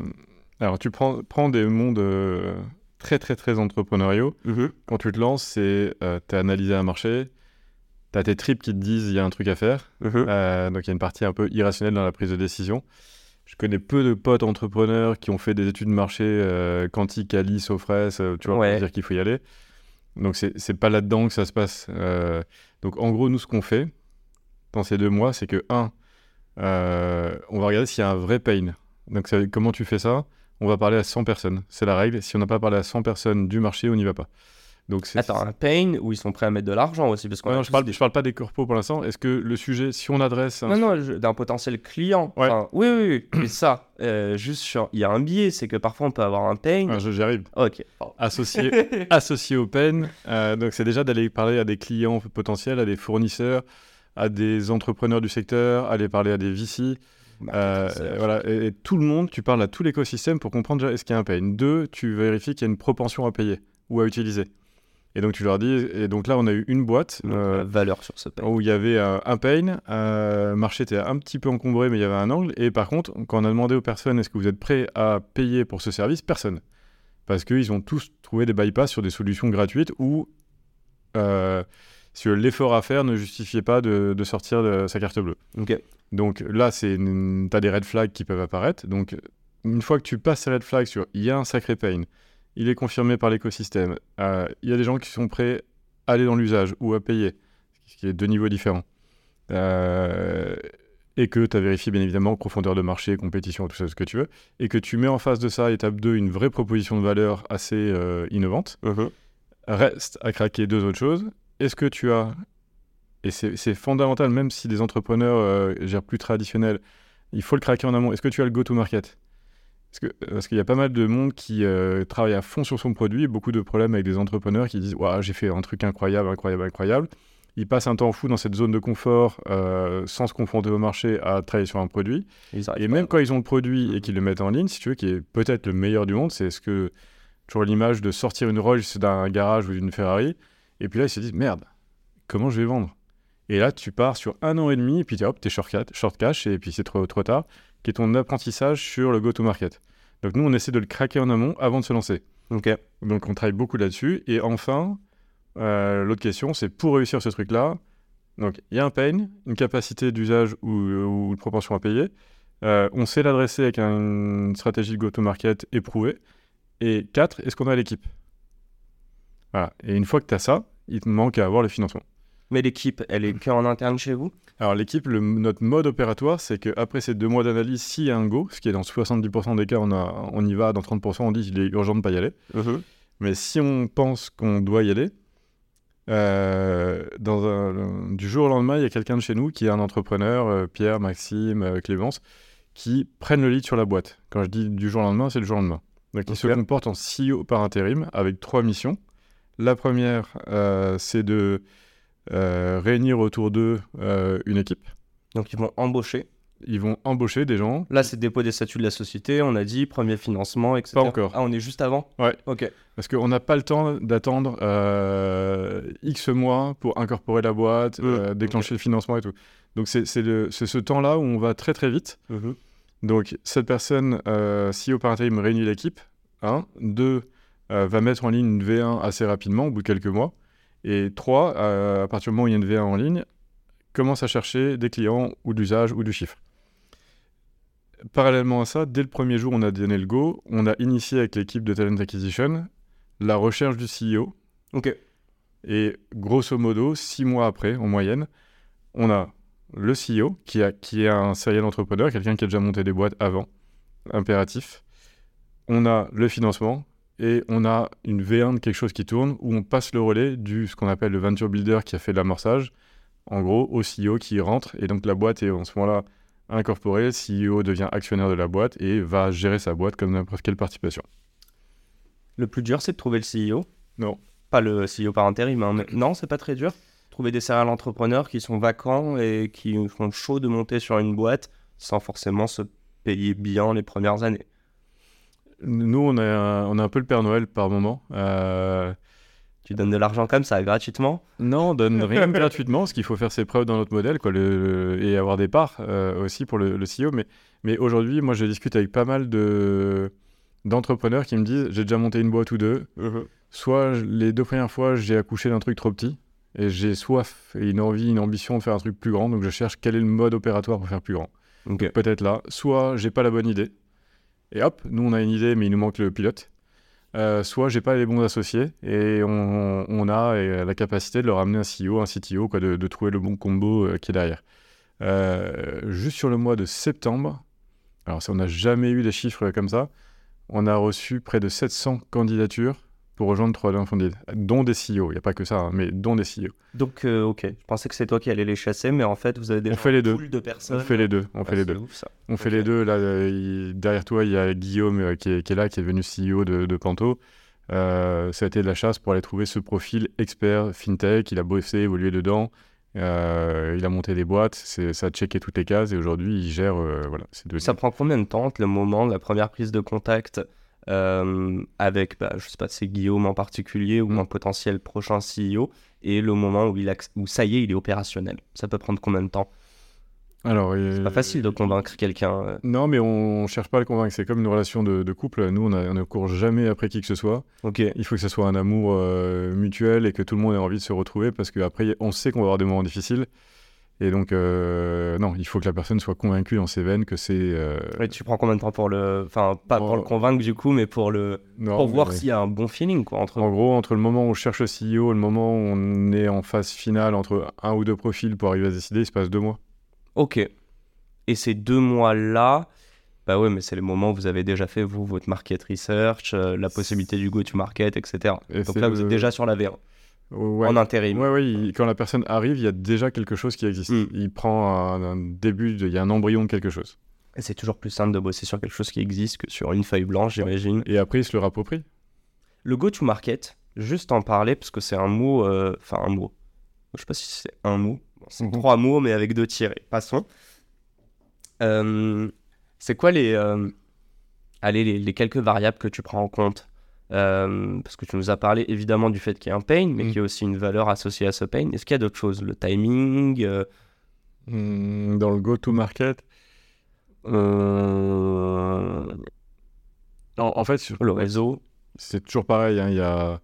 Alors tu prends, prends des mondes euh, très très très entrepreneuriaux. Quand tu te lances, c'est euh, tu as analysé un marché, tu as tes tripes qui te disent il y a un truc à faire. Euh, donc il y a une partie un peu irrationnelle dans la prise de décision. Je connais peu de potes entrepreneurs qui ont fait des études de marché quantique, Ali, Sofres, tu vois, Ouais. pour dire qu'il faut y aller. Donc c'est pas là-dedans que ça se passe. Euh, donc en gros, nous, ce qu'on fait dans ces deux mois, c'est que, un, euh, on va regarder s'il y a un vrai pain. Donc comment tu fais ça? On va parler à 100 personnes. C'est la règle. Si on n'a pas parlé à 100 personnes du marché, on n'y va pas. Donc c'est Attends, un pain où ils sont prêts à mettre de l'argent aussi parce qu'on Ouais, a non, je parle, je parle pas des corpos pour l'instant. Est-ce que le sujet, si on adresse un Non, non, je- d'un potentiel client. Ouais. Enfin, oui, oui, oui. Mais ça, euh, juste sur. Il y a un biais, c'est que parfois on peut avoir un pain. Ah, je- J'y arrive. Ok. Associé, associé au PEN, euh, donc c'est déjà d'aller parler à des clients potentiels, à des fournisseurs, à des entrepreneurs du secteur, aller parler à des VC. euh, voilà, et, et tout le monde, tu parles à tout l'écosystème pour comprendre déjà est-ce qu'il y a un pain? Deux, tu vérifies qu'il y a une propension à payer ou à utiliser. Et donc tu leur dis, et donc là on a eu une boîte Donc, euh, valeur sur ce pain. où il y avait euh, un pain, euh, le marché était un petit peu encombré, mais il y avait un angle. Et par contre, quand on a demandé aux personnes est-ce que vous êtes prêts à payer pour ce service, personne. Parce qu'ils ont tous trouvé des bypass sur des solutions gratuites où euh, l'effort à faire ne justifiait pas de, de sortir de sa carte bleue. Donc là, tu as des red flags qui peuvent apparaître. Donc une fois que tu passes ces red flags sur il y a un sacré pain, il est confirmé par l'écosystème, euh, il y a des gens qui sont prêts à aller dans l'usage ou à payer, ce qui est deux niveaux différents. Euh, et que tu as vérifié bien évidemment profondeur de marché, compétition, tout ça, ce que tu veux, et que tu mets en face de ça, étape 2, une vraie proposition de valeur assez euh, innovante, Mhm. reste à craquer deux autres choses. Est-ce que tu as, et c'est fondamental, même si des entrepreneurs gèrent plus traditionnels, il faut le craquer en amont. Est-ce que tu as le go-to-market? Parce qu'il y a pas mal de monde qui euh, travaille à fond sur son produit, beaucoup de problèmes avec des entrepreneurs qui disent Ouah, j'ai fait un truc incroyable, incroyable, incroyable. Ils passent un temps fou dans cette zone de confort euh, sans se confronter au marché à travailler sur un produit. Et même quand ils ont le produit et qu'ils le mettent en ligne, si tu veux, qui est peut-être le meilleur du monde, c'est ce que toujours l'image de sortir une Rolls d'un garage ou d'une Ferrari, et puis là ils se disent merde, comment je vais vendre? Et là tu pars sur un an et demi, et puis hop, t'es short, cash, et puis c'est trop, trop tard, qui est ton apprentissage sur le go-to-market. Donc nous on essaie de le craquer en amont avant de se lancer. Donc on travaille beaucoup là-dessus. Et enfin, euh, l'autre question, c'est pour réussir ce truc-là, donc il y a un pain, une capacité d'usage ou, ou une propension à payer. Euh, on sait l'adresser avec un- une stratégie de go-to-market éprouvée. Et quatre, est-ce qu'on a l'équipe? Voilà. Et une fois que tu as ça, il te manque à avoir le financement. Mais l'équipe, elle est que en interne chez vous? Alors l'équipe, notre mode opératoire, c'est qu'après ces deux mois d'analyse, s'il y a un go, ce qui est dans 70% des cas, on, a, on y va, dans 30% on dit qu'il est urgent de ne pas y aller. Mais si on pense qu'on doit y aller, euh, dans un- du jour au lendemain, il y a quelqu'un de chez nous qui est un entrepreneur, euh, Pierre, Maxime, euh, Clémence, qui prennent le lead sur la boîte. Quand je dis du jour au lendemain, c'est le jour au lendemain. Donc ils se comportent en CEO par intérim avec trois missions. La première, c'est de réunir autour d'eux euh, une équipe. Donc ils vont embaucher. Ils vont embaucher des gens. Là, c'est dépôt des statuts de la société, on a dit, premier financement, etc. Pas encore. Ah, on est juste avant Ouais. Ok. Parce qu'on n'a pas le temps d'attendre euh, X mois pour incorporer la boîte, Mm. euh, déclencher le financement et tout. Donc c'est ce temps-là où on va très très vite. Donc cette personne, euh, CEO par intérim, réunit l'équipe. Un. Deux, euh, va mettre en ligne une V1 assez rapidement, au bout de quelques mois. Et 3, à partir du moment où il y a une V1 en ligne, commence à chercher des clients ou d'usage ou du chiffre. Parallèlement à ça, dès le premier jour, on a donné le go. On a initié avec l'équipe de Talent Acquisition la recherche du CEO. Ok. Et grosso modo, six mois après, en moyenne, on a le CEO, qui, a, qui est un serial entrepreneur, quelqu'un qui a déjà monté des boîtes avant, impératif. On a le financement et on a une V1 de quelque chose qui tourne où on passe le relais du ce qu'on appelle le venture builder qui a fait de l'amorçage, en gros, au CEO qui rentre. Et donc la boîte est en ce moment-là incorporée, le CEO devient actionnaire de la boîte et va gérer sa boîte comme n'importe quelle participation. Le plus dur, c'est de trouver le CEO Non. Pas le CEO par intérim, hein, mais non, c'est pas très dur. Trouver des serial entrepreneurs qui sont vacants et qui font chaud de monter sur une boîte sans forcément se payer bien les premières années. Nous, on a, on a un peu le Père Noël par moment. Euh, Tu donnes de l'argent comme ça, gratuitement Non, on donne rien gratuitement, parce qu'il faut faire ses preuves dans notre modèle quoi, le, le- et avoir des parts euh, aussi pour le, le CEO. Mais, mais aujourd'hui, moi, je discute avec pas mal de d'entrepreneurs qui me disent j'ai déjà monté une boîte ou deux. Soit je- les deux premières fois, j'ai accouché d'un truc trop petit et j'ai soif et une envie, une ambition de faire un truc plus grand. Donc je cherche quel est le mode opératoire pour faire plus grand. Ok. Peut-être là. Soit j'ai pas la bonne idée et hop, nous on a une idée mais il nous manque le pilote. Euh, soit j'ai pas les bons associés et on, a euh, la capacité de leur amener un CEO, un CTO, quoi, de, trouver le bon combo euh, qui est derrière. Euh, juste sur le mois de septembre, alors on n'a jamais eu des chiffres comme ça, on a reçu près de 700 candidatures pour rejoindre 3D Unfounded, dont des CEO, il n'y a pas que ça, hein, mais dont des CEO. Donc, euh, ok. Je pensais que c'est toi qui allais les chasser, mais en fait, vous avez des On fait les deux. pool de personnes. On fait les deux, on Ah, fait les deux. ouf, ça. On fait les deux. Là, euh, derrière toi, il y a Guillaume euh, qui, est, qui est là, qui est devenu CEO de, de Panto. Euh, ça a été de la chasse pour aller trouver ce profil expert fintech. Il a bossé, évolué dedans. Il a monté des boîtes. Ça a checké toutes les cases et aujourd'hui, il gère. voilà, devenu- Ça prend combien de temps le moment de la première prise de contact euh, avec, bah, je sais pas, c'est Guillaume en particulier ou Mm. un potentiel prochain CEO et le moment où, il où ça y est, il est opérationnel Ça peut prendre combien de temps? Alors, C'est pas facile de convaincre quelqu'un. euh. Non, mais on, cherche pas à le convaincre. C'est comme une relation de, de couple. Nous, on, a- on ne court jamais après qui que ce soit. Ok. Il faut que ce soit un amour euh, mutuel et que tout le monde ait envie de se retrouver parce qu'après, on sait qu'on va avoir des moments difficiles. Et donc, euh, non, il faut que la personne soit convaincue dans ses veines que c'est. euh, Et tu prends combien de temps pour le. Enfin, pas pour le convaincre du coup, mais pour le. non, pour voir ouais. s'il y a un bon feeling quoi, entre En gros, entre le moment où on cherche le CEO et le moment où on est en phase finale entre un ou deux profils pour arriver à se décider, il se passe deux mois. Ok. Et ces deux mois-là, bah ouais, mais c'est les moments où vous avez déjà fait, vous, votre market research, euh, la possibilité du go-to-market, etc. Et Donc là, vous êtes déjà sur la V1, Ouais. en intérim. Ouais, ouais, il- quand la personne arrive, il y a déjà quelque chose qui existe. Mm. Il prend un, un début, de- il y a un embryon de quelque chose. Et c'est toujours plus simple de bosser sur quelque chose qui existe que sur une feuille blanche, j'imagine. Et après, il se le rapproprie. Le go-to-market, juste en parler, parce que c'est un mot, euh, enfin un mot. Je sais pas si c'est un mot. Bon, c'est Mhm. trois mots, mais avec deux tirés. Passons. Euh, c'est quoi les, euh, allez, les, les quelques variables que tu prends en compte Euh, Parce que tu nous as parlé évidemment du fait qu'il y a un pain, mais Mhm. qu'il y a aussi une valeur associée à ce pain. Est-ce qu'il y a d'autres choses? Le timing euh, Mm, Dans le go-to-market, euh, en, en fait, sur- Le réseau c'est toujours pareil. hein, il y a,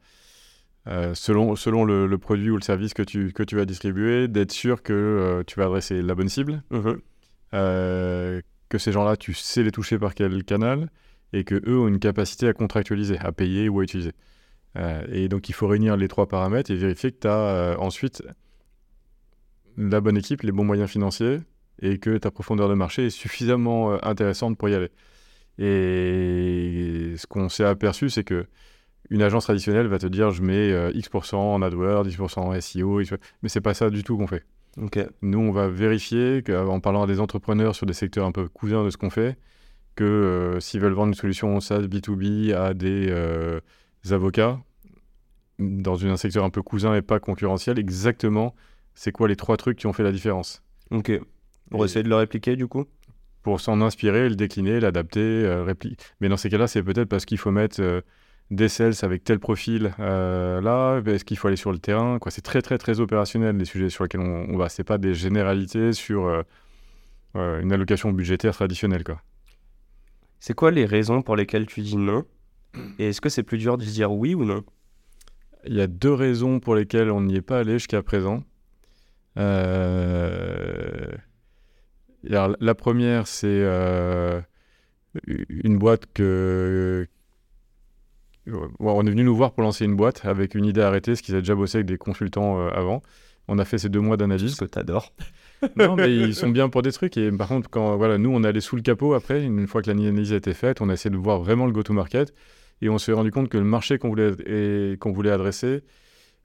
euh, selon, selon le, le produit ou le service que tu, que tu vas distribuer, d'être sûr que tu vas adresser la bonne cible, Mhm. euh, que ces gens-là, tu sais les toucher par quel canal, et que eux ont une capacité à contractualiser, à payer ou à utiliser. Euh, et donc, il faut réunir les trois paramètres et vérifier que tu as ensuite la bonne équipe, les bons moyens financiers, et que ta profondeur de marché est suffisamment euh, intéressante pour y aller. Et ce qu'on s'est aperçu, c'est que une agence traditionnelle va te dire je mets euh, X% en AdWords, X% en SEO, X%, mais c'est pas ça du tout qu'on fait. Ok. Nous, on va vérifier qu'en parlant à des entrepreneurs sur des secteurs un peu cousins de ce qu'on fait, que euh, s'ils veulent vendre une solution SaaS B2B à des euh, avocats, dans un secteur un peu cousin et pas concurrentiel, exactement, c'est quoi les trois trucs qui ont fait la différence? Ok. Pour Et- essayer de le répliquer, du coup? Pour s'en inspirer, le décliner, l'adapter, euh, répliquer. Mais dans ces cas-là, c'est peut-être parce qu'il faut mettre euh, des sales avec tel profil euh, là, est-ce qu'il faut aller sur le terrain quoi. C'est très très très opérationnel les sujets sur lesquels on, on va. C'est pas des généralités sur une allocation budgétaire traditionnelle. Quoi. C'est quoi les raisons pour lesquelles tu dis non? Et est-ce que c'est plus dur de dire oui ou non? Il y a deux raisons pour lesquelles on n'y est pas allé jusqu'à présent. Euh, alors, la première, c'est euh, une boîte que. On est venu nous voir pour lancer une boîte avec une idée arrêtée, ce qu'ils avaient déjà bossé avec des consultants euh, avant. On a fait ces deux mois d'analyse. Ce que t'adores. Non, mais ils sont bien pour des trucs. Et par contre, quand voilà, nous, on allé sous le capot après, une fois que l'analyse a été faite, on a essayé de voir vraiment le go-to-market. Et on s'est rendu compte que le marché qu'on voulait, et, qu'on voulait adresser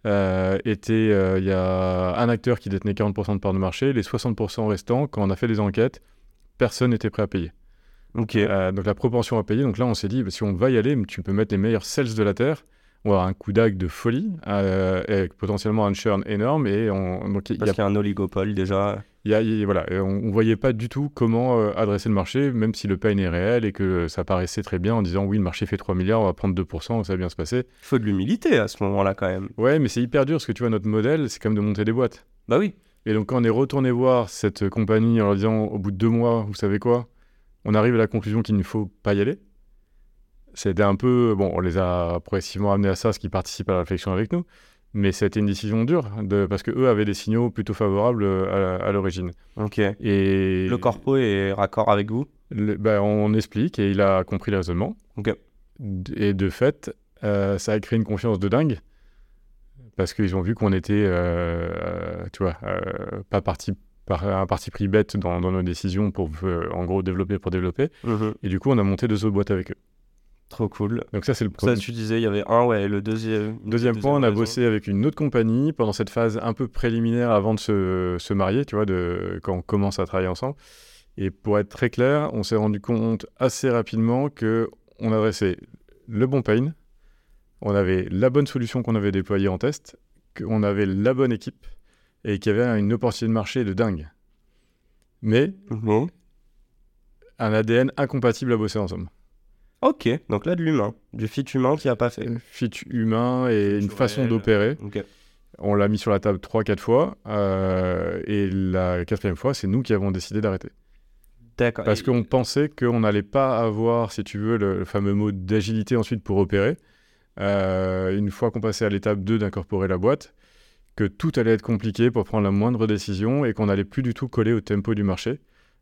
euh, était. euh, Il y a un acteur qui détenait 40% de part de marché. Les 60% restants, quand on a fait des enquêtes, personne n'était prêt à payer. Euh, donc la propension à payer. Donc là, on s'est dit, bah, si on va y aller, tu peux mettre les meilleurs sales de la Terre. On va avoir un coup d'ag de folie, euh, avec potentiellement un churn énorme. Et on, donc il y Parce a qu'il y a un oligopole déjà. Y a- y voilà, et on ne voyait pas du tout comment euh, adresser le marché, même si le pain est réel et que ça paraissait très bien en disant oui, le marché fait 3 milliards, on va prendre 2%, ça va bien se passer. Il faut de l'humilité à ce moment-là quand même. Ouais, mais c'est hyper dur parce que tu vois, notre modèle, c'est quand même de monter des boîtes. Bah oui. Et donc, quand on est retourné voir cette compagnie en leur disant au bout de deux mois, vous savez quoi, on arrive à la conclusion qu'il ne faut pas y aller. C'était un peu. Bon, on les a progressivement amenés à ça, ce qui participe à la réflexion avec nous. Mais c'était une décision dure de, parce qu'eux avaient des signaux plutôt favorables euh, à, à l'origine. Ok. Et Le corpo est raccord avec vous? Le- bah, on explique et il a compris le raisonnement. Ok. Et de fait, euh, ça a créé une confiance de dingue parce qu'ils ont vu qu'on était, euh, tu vois, euh, pas parti par un parti pris bête dans, dans nos décisions pour, en gros, développer pour développer. Et du coup, on a monté deux autres boîtes avec eux. Trop cool. Donc ça, c'est le Ça, premier. tu disais, il y avait un, ouais, le deuxième. Deuxième point, on a raison. bossé avec une autre compagnie pendant cette phase un peu préliminaire avant de se, se marier, tu vois, de, quand on commence à travailler ensemble. Et pour être très clair, on s'est rendu compte assez rapidement que on adressait le bon pain, on avait la bonne solution qu'on avait déployée en test, qu'on avait la bonne équipe et qu'il y avait une opportunité de marché de dingue. Mais un ADN incompatible à bosser ensemble. Ok, donc là de l'humain, du fit humain qui a pas fait. Fit humain et une façon d'opérer. On l'a mis sur la table 3-4 fois. euh, et la quatrième fois, c'est nous qui avons décidé d'arrêter. D'accord. Parce Et- qu'on pensait qu'on n'allait pas avoir, si tu veux, le, le fameux mot d'agilité ensuite pour opérer. Euh, une fois qu'on passait à l'étape 2 d'incorporer la boîte, que tout allait être compliqué pour prendre la moindre décision et qu'on n'allait plus du tout coller au tempo du marché,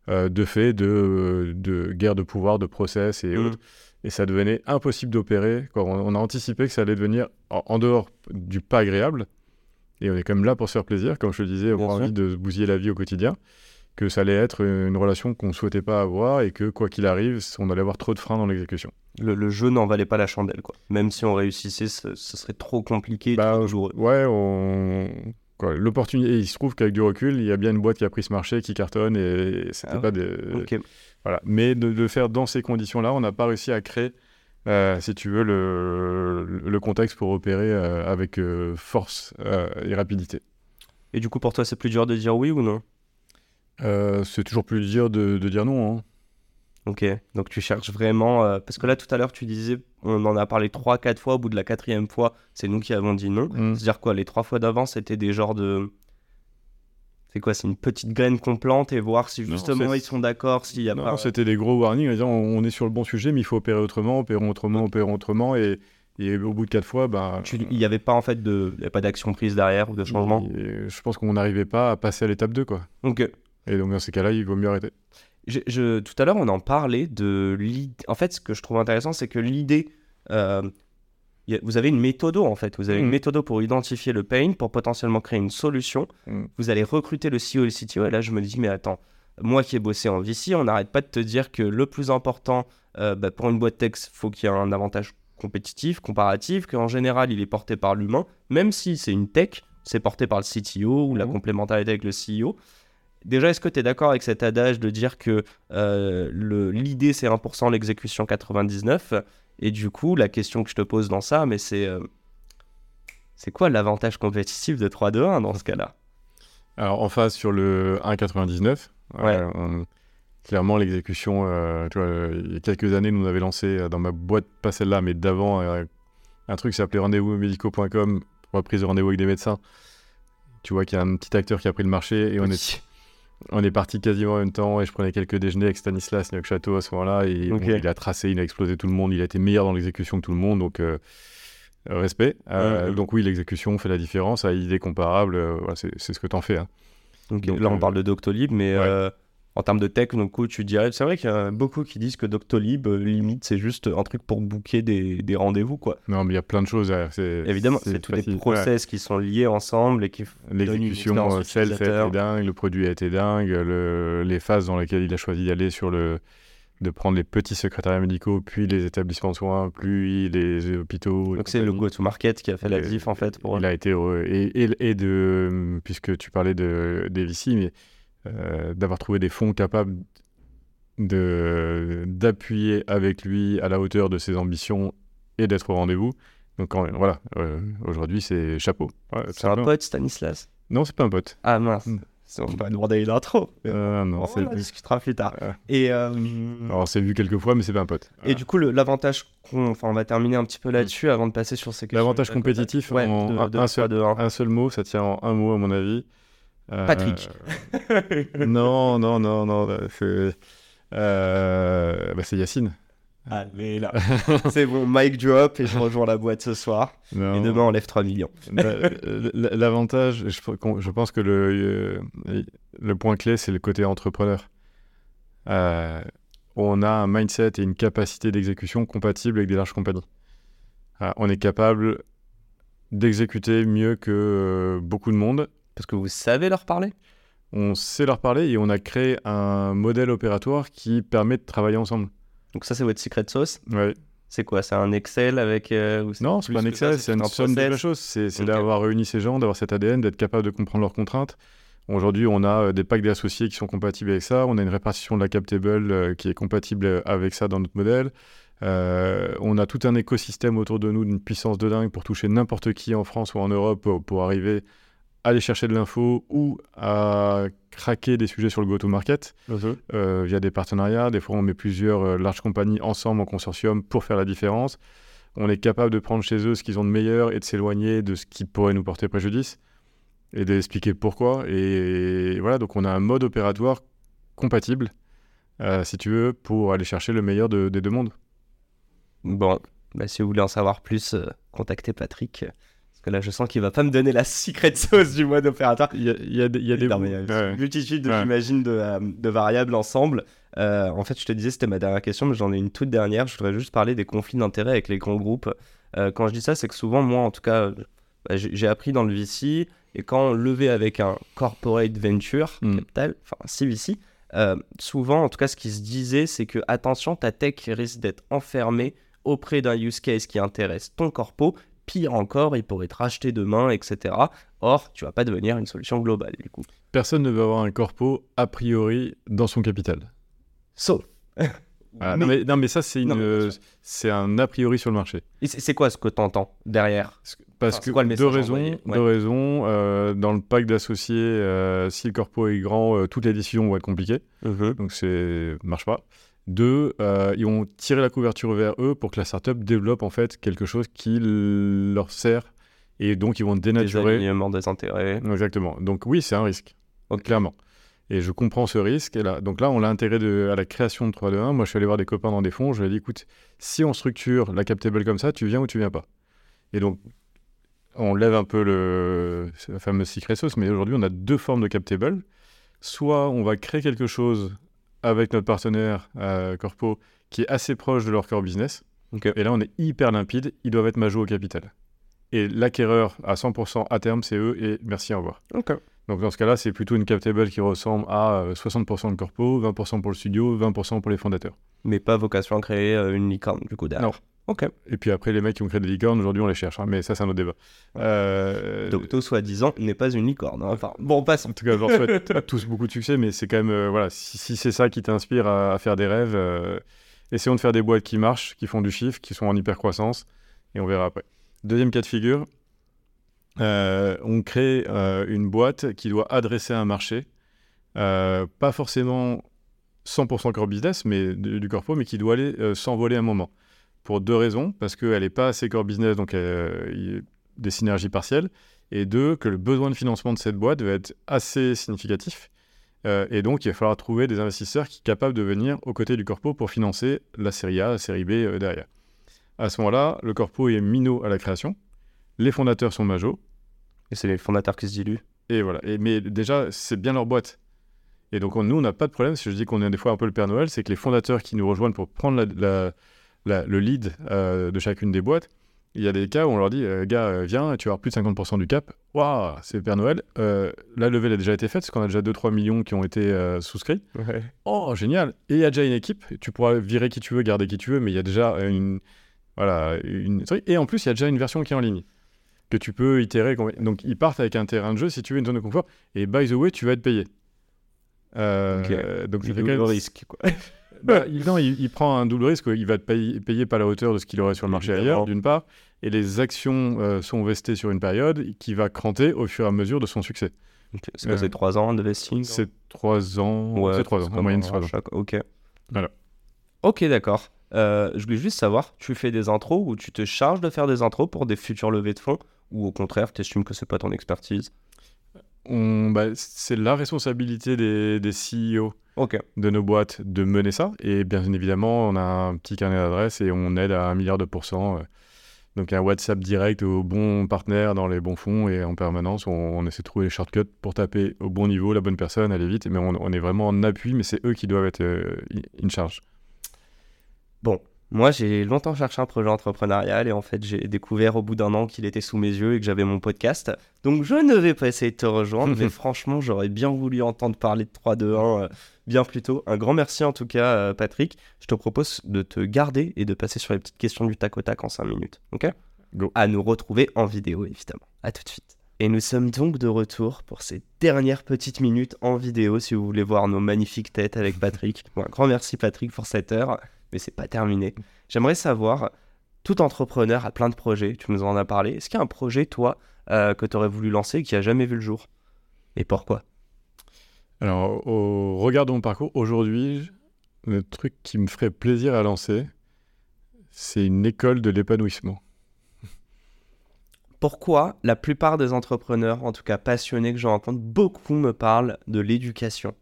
euh, de fait de, de guerre de pouvoir, de process et Mhm. autres. Et ça devenait impossible d'opérer. On, on a anticipé que ça allait devenir, en, en dehors du pas agréable, et on est quand même là pour se faire plaisir, comme je te disais, on Bien a sûr. envie de bousiller la vie au quotidien, que ça allait être une relation qu'on ne souhaitait pas avoir et que quoi qu'il arrive, on allait avoir trop de freins dans l'exécution. Le, le jeu n'en valait pas la chandelle, quoi. Même si on réussissait, ce, ce serait trop compliqué, Bah, trop. Ouais, on... l'opportunité, et il se trouve qu'avec du recul, il y a bien une boîte qui a pris ce marché, qui cartonne, et c'était Ah pas des... Voilà. Mais de, le faire dans ces conditions-là, on n'a pas réussi à créer, euh, si tu veux, le, le contexte pour opérer euh, avec euh, force et rapidité. Et du coup, pour toi, c'est plus dur de dire oui ou non? C'est toujours plus dur de, de dire non. hein. Ok, donc tu cherches vraiment. parce que là, tout à l'heure, tu disais, on en a parlé 3-4 fois, au bout de la quatrième fois, c'est nous qui avons dit non. Mm. C'est-à-dire quoi, les trois fois d'avant, c'était des genres de. C'est quoi, c'est une petite graine qu'on plante et voir si justement ils sont d'accord, s'il y a Non, pas. c'était des gros warnings en disant on, est sur le bon sujet, mais il faut opérer autrement, opérons autrement, opérons autrement. Et, et au bout de quatre fois, bah, Tu- Il n'y avait pas en fait de, il y avait pas d'action prise derrière ou de changement? je pense qu'on n'arrivait pas à passer à l'étape 2. Quoi. Euh, Et donc dans ces cas-là, il vaut mieux arrêter. je, je- tout à l'heure, on en parlait de l'idée. En fait, ce que je trouve intéressant, c'est que l'idée. euh, a- vous avez une méthodo en fait. Vous avez une Mm. méthodo pour identifier le pain, pour potentiellement créer une solution. Mm. Vous allez recruter le CEO et le CTO. Et là, je me dis, mais attends, moi qui ai bossé en VC, on n'arrête pas de te dire que le plus important euh, bah, pour une boîte tech, faut qu'il y ait un avantage compétitif, comparatif, qu'en général, il est porté par l'humain. Même si c'est une tech, c'est porté par le CTO ou la Mhm. complémentarité avec le CEO. Déjà, est-ce que tu es d'accord avec cet adage de dire que euh, le- l'idée c'est 1%, l'exécution 99 Et du coup, la question que je te pose dans ça, mais c'est euh, c'est quoi l'avantage compétitif de 3-2-1 dans ce cas-là? Alors en phase sur le 1,99, Ouais. euh, on- clairement l'exécution, euh, tu vois, il y a quelques années, nous on avait lancé dans ma boîte, pas celle-là, mais d'avant, un truc qui s'appelait rendez-vous-médicaux.com pour la prise de rendez-vous avec des médecins. Tu vois qu'il y a un petit acteur qui a pris le marché et on, est, On est parti quasiment en même temps et je prenais quelques déjeuners avec Stanislas Château à ce moment-là. Et bon, il a tracé, il a explosé tout le monde. Il a été meilleur dans l'exécution que tout le monde. Donc, euh, euh, respect. Euh. Donc, oui, l'exécution fait la différence. À idée comparable, voilà, c'est ce que t'en fais. hein. Donc, Donc, là, on parle de Doctolib, mais ouais. En termes de tech, donc, tu dirais, c'est vrai qu'il y a beaucoup qui disent que Doctolib, euh, limite, c'est juste un truc pour booker des, des rendez-vous, quoi. Non, mais il y a plein de choses. C'est- Évidemment, c'est tous facile. des process qui sont liés ensemble et qui. L'exécution, euh, celle, ça a été dingue. Le produit a été dingue. le- les phases dans lesquelles il a choisi d'aller sur le de prendre les petits secrétariats médicaux, puis les établissements de soins, puis les hôpitaux. Donc, c'est le go-to-market qui a fait la diff, en fait, pour Il a été heureux. Et, et, et de, puisque tu parlais de, des VC, mais d'avoir trouvé des fonds capables de, d'appuyer avec lui à la hauteur de ses ambitions et d'être au rendez-vous. Donc quand- voilà, euh, aujourd'hui c'est chapeau. Ouais, C'est un pote, Stanislas. Non, c'est pas un pote. Ah mince. Mm. On va demander une intro. Euh, non, on c'est, en discutera plus tard. Ouais. Et, euh, alors c'est vu quelques fois, mais c'est pas un pote. et du coup, le- l'avantage qu'on. Enfin, on va terminer un petit peu là-dessus avant de passer sur ces questions. L'avantage compétitif, Ouais, en de, un- de un trois, seul- de un. Un seul mot, ça tient en un mot à mon avis. Euh, Patrick. non, non, non, non. euh, C'est, euh, bah, c'est Yacine. Allez là. c'est bon, mic drop et je rejoins la boîte ce soir. Non. Et demain, on lève 3 millions. La- la- L'avantage, je, pense que le, euh, le point clé, c'est le côté entrepreneur. Euh, on a un mindset et une capacité d'exécution compatible avec des larges compagnies. Euh, on est capable d'exécuter mieux que euh, beaucoup de monde. Parce que vous savez leur parler? On sait leur parler et on a créé un modèle opératoire qui permet de travailler ensemble. Donc, ça, c'est votre secret sauce? Ouais. C'est quoi? C'est un Excel avec. euh, ou Non, c'est pas un Excel, c'est une somme de process? la chose. C'est d'avoir réuni ces gens, d'avoir cet ADN, d'être capable de comprendre leurs contraintes. Aujourd'hui, on a euh, des packs d'associés qui sont compatibles avec ça. On a une répartition de la cap table euh, qui est compatible avec ça dans notre modèle. Euh, on a tout un écosystème autour de nous d'une puissance de dingue pour toucher n'importe qui en France ou en Europe pour, pour arriver aller chercher de l'info ou à craquer des sujets sur le go-to-market euh, via des partenariats. Des fois, on met plusieurs euh, larges compagnies ensemble en consortium pour faire la différence. On est capable de prendre chez eux ce qu'ils ont de meilleur et de s'éloigner de ce qui pourrait nous porter préjudice et d'expliquer pourquoi. Et voilà, donc on a un mode opératoire compatible, euh, si tu veux, pour aller chercher le meilleur de- des deux mondes. Bon, bah, si vous voulez en savoir plus, euh, contactez Patrick. Que là, je sens qu'il va pas me donner la secret sauce du mode opératoire. Il y a, il y a des... il y a des- Non, mais il y a Ouais. une multitude, de- Ouais. j'imagine, de, euh, de variables ensemble. Euh, en fait, je te disais, c'était ma dernière question, mais j'en ai une toute dernière. Je voudrais juste parler des conflits d'intérêts avec les grands groupes. Euh, quand je dis ça, c'est que souvent, moi, en tout cas, bah, j'ai appris dans le VC, et quand on levait avec un corporate venture Mm. capital, enfin CVC, euh, souvent, en tout cas, ce qui se disait, c'est que attention, ta tech risque d'être enfermée auprès d'un use case qui intéresse ton corpo. Pire encore, il pourrait te racheter demain, etc. Or, tu vas pas devenir une solution globale, du coup. Personne ne veut avoir un corpo a priori dans son capital. Sauf. Voilà. Mais- Non, mais, non, mais ça, c'est une, un a priori sur le marché. Et C'est quoi ce que t'entends derrière Parce Enfin, que quoi le deux message raisons, Ouais. deux raisons. euh, dans le pack d'associés, euh, si le corpo est grand, euh, toutes les décisions vont être compliquées. Donc c'est marche pas. Deux, euh, ils vont tirer la couverture vers eux pour que la startup développe en fait quelque chose qui leur sert et donc ils vont Des dénaturer. alignements des intérêts. Exactement. Donc oui, c'est un risque, clairement. Et je comprends ce risque. Et là, donc là, on l'a intégré de- à la création de 3-2-1. Moi, je suis allé voir des copains dans des fonds. Je leur ai dit, écoute, si on structure la cap table comme ça, tu viens ou tu viens pas. Et donc, on lève un peu le la fameuse secret sauce, mais aujourd'hui, on a deux formes de cap table. Soit on va créer quelque chose avec notre partenaire euh, Corpo qui est assez proche de leur core business. Ok. Et là, on est hyper limpide. Ils doivent être majos au capital. Et l'acquéreur à 100% à terme, c'est eux. Et merci, au revoir. Donc dans ce cas-là, c'est plutôt une cap table qui ressemble à euh, 60% de corpo, 20% pour le studio, 20% pour les fondateurs. Mais pas vocation à créer euh, une licorne, du coup, derrière. Non. Ok. Et puis après, les mecs qui ont créé des licornes, aujourd'hui, on les cherche. hein, mais ça, c'est un autre débat. Euh, Docto, soi-disant, n'est pas une licorne. hein. Enfin, bon, passons. En tout cas, je leur souhaite à tous beaucoup de succès, mais c'est quand même, euh, voilà, si, si c'est ça qui t'inspire à, à faire des rêves, euh, essayons de faire des boîtes qui marchent, qui font du chiffre, qui sont en hyper croissance, et on verra après. Deuxième cas de figure, euh, on crée une boîte qui doit adresser un marché, pas forcément 100% core business, mais du, du corpo, mais qui doit aller s'envoler un moment. Pour deux raisons, parce qu'elle n'est pas assez core business, donc euh, il y a des synergies partielles, et deux, que le besoin de financement de cette boîte va être assez significatif, Euh, et donc, il va falloir trouver des investisseurs qui sont capables de venir aux côtés du corpo pour financer la série A, la série B euh, derrière. À ce moment-là, le corpo est minot à la création. Les fondateurs sont majos. Et c'est les fondateurs qui se diluent. Et voilà. Et, mais déjà, c'est bien leur boîte. Et donc, on- nous, on n'a pas de problème. Si je dis qu'on est des fois un peu le Père Noël, c'est que les fondateurs qui nous rejoignent pour prendre la- la- la- le lead euh, de chacune des boîtes, il y a des cas où on leur dit euh, Gars, euh, viens, tu vas avoir plus de 50% du cap. Waouh, c'est Père Noël. Euh, la levée a déjà été faite, parce qu'on a déjà 2-3 millions qui ont été euh, souscrits. Oh, génial. Et il y a déjà une équipe. Tu pourras virer qui tu veux, garder qui tu veux, mais il y a déjà une. Voilà, une. Et en plus, il y a déjà une version qui est en ligne. Que tu peux itérer. Donc, ils partent avec un terrain de jeu, si tu veux, une zone de confort. Et by the way, tu vas être payé. Donc, ça fait quand le même- risque. Quoi. bah, il, non, il, il prend un double risque. Il va payer, payer pas la hauteur de ce qu'il aurait sur le marché ailleurs, d'une part. Et les actions euh, sont vestées sur une période qui va cranter au fur et à mesure de son succès. Ok. C'est quoi, Euh, c'est 3 ans de vesting C'est 3 ans. Ouais, c'est 3 ans. En moyenne, un c'est 3 ans. Ok. Voilà. Ok, d'accord. Euh, je voulais juste savoir, tu fais des intros ou tu te charges de faire des intros pour des futures levées de fonds ou au contraire, tu estimes que c'est pas ton expertise? Bah, c'est la responsabilité des, des CEO de nos boîtes de mener ça. Et bien évidemment, on a un petit carnet d'adresses et on aide à un milliard de pourcents. euh. Donc un WhatsApp direct aux bons partenaires dans les bons fonds et en permanence, on, on essaie de trouver les shortcuts pour taper au bon niveau, la bonne personne, aller vite. Mais on, on est vraiment en appui, mais c'est eux qui doivent être euh, in charge. Bon, moi j'ai longtemps cherché un projet entrepreneurial et en fait j'ai découvert au bout d'un an qu'il était sous mes yeux et que j'avais mon podcast. Donc je ne vais pas essayer de te rejoindre, mais franchement j'aurais bien voulu entendre parler de 3, 2, 1 euh, bien plus tôt. Un grand merci en tout cas euh, Patrick. Je te propose de te garder et de passer sur les petites questions du tac au tac en 5 minutes. Ok? Go. À nous retrouver en vidéo évidemment. À tout de suite. Et nous sommes donc de retour pour ces dernières petites minutes en vidéo si vous voulez voir nos magnifiques têtes avec Patrick. Bon, un grand merci Patrick pour cette heure mais c'est pas terminé. J'aimerais savoir, tout entrepreneur a plein de projets, tu nous en as parlé. Est-ce qu'il y a un projet, toi, euh, que tu aurais voulu lancer et qui a jamais vu le jour? Et pourquoi? Alors, au regard de mon parcours, aujourd'hui, le truc qui me ferait plaisir à lancer, c'est une école de l'épanouissement. Pourquoi la plupart des entrepreneurs, en tout cas passionnés que je rencontre, beaucoup me parlent de l'éducation?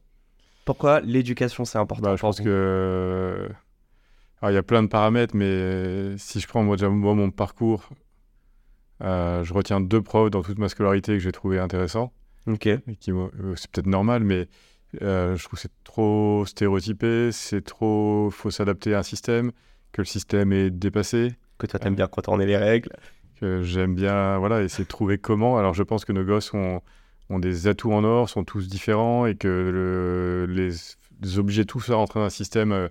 Pourquoi l'éducation c'est important Bah, je pense vous? que. Alors, il y a plein de paramètres, mais si je prends moi, déjà, moi, mon parcours, euh, je retiens deux profs dans toute ma scolarité que j'ai trouvé intéressants. Ok. qui euh, c'est peut-être normal, mais euh, je trouve que c'est trop stéréotypé, c'est trop. faut s'adapter à un système, que le système est dépassé, Que toi t'aimes bien contourner les règles. que j'aime bien voilà, essayer de trouver comment. Alors je pense que nos gosses ont, ont des atouts en or, sont tous différents et que le- les, les obliger tous à rentrer dans un système.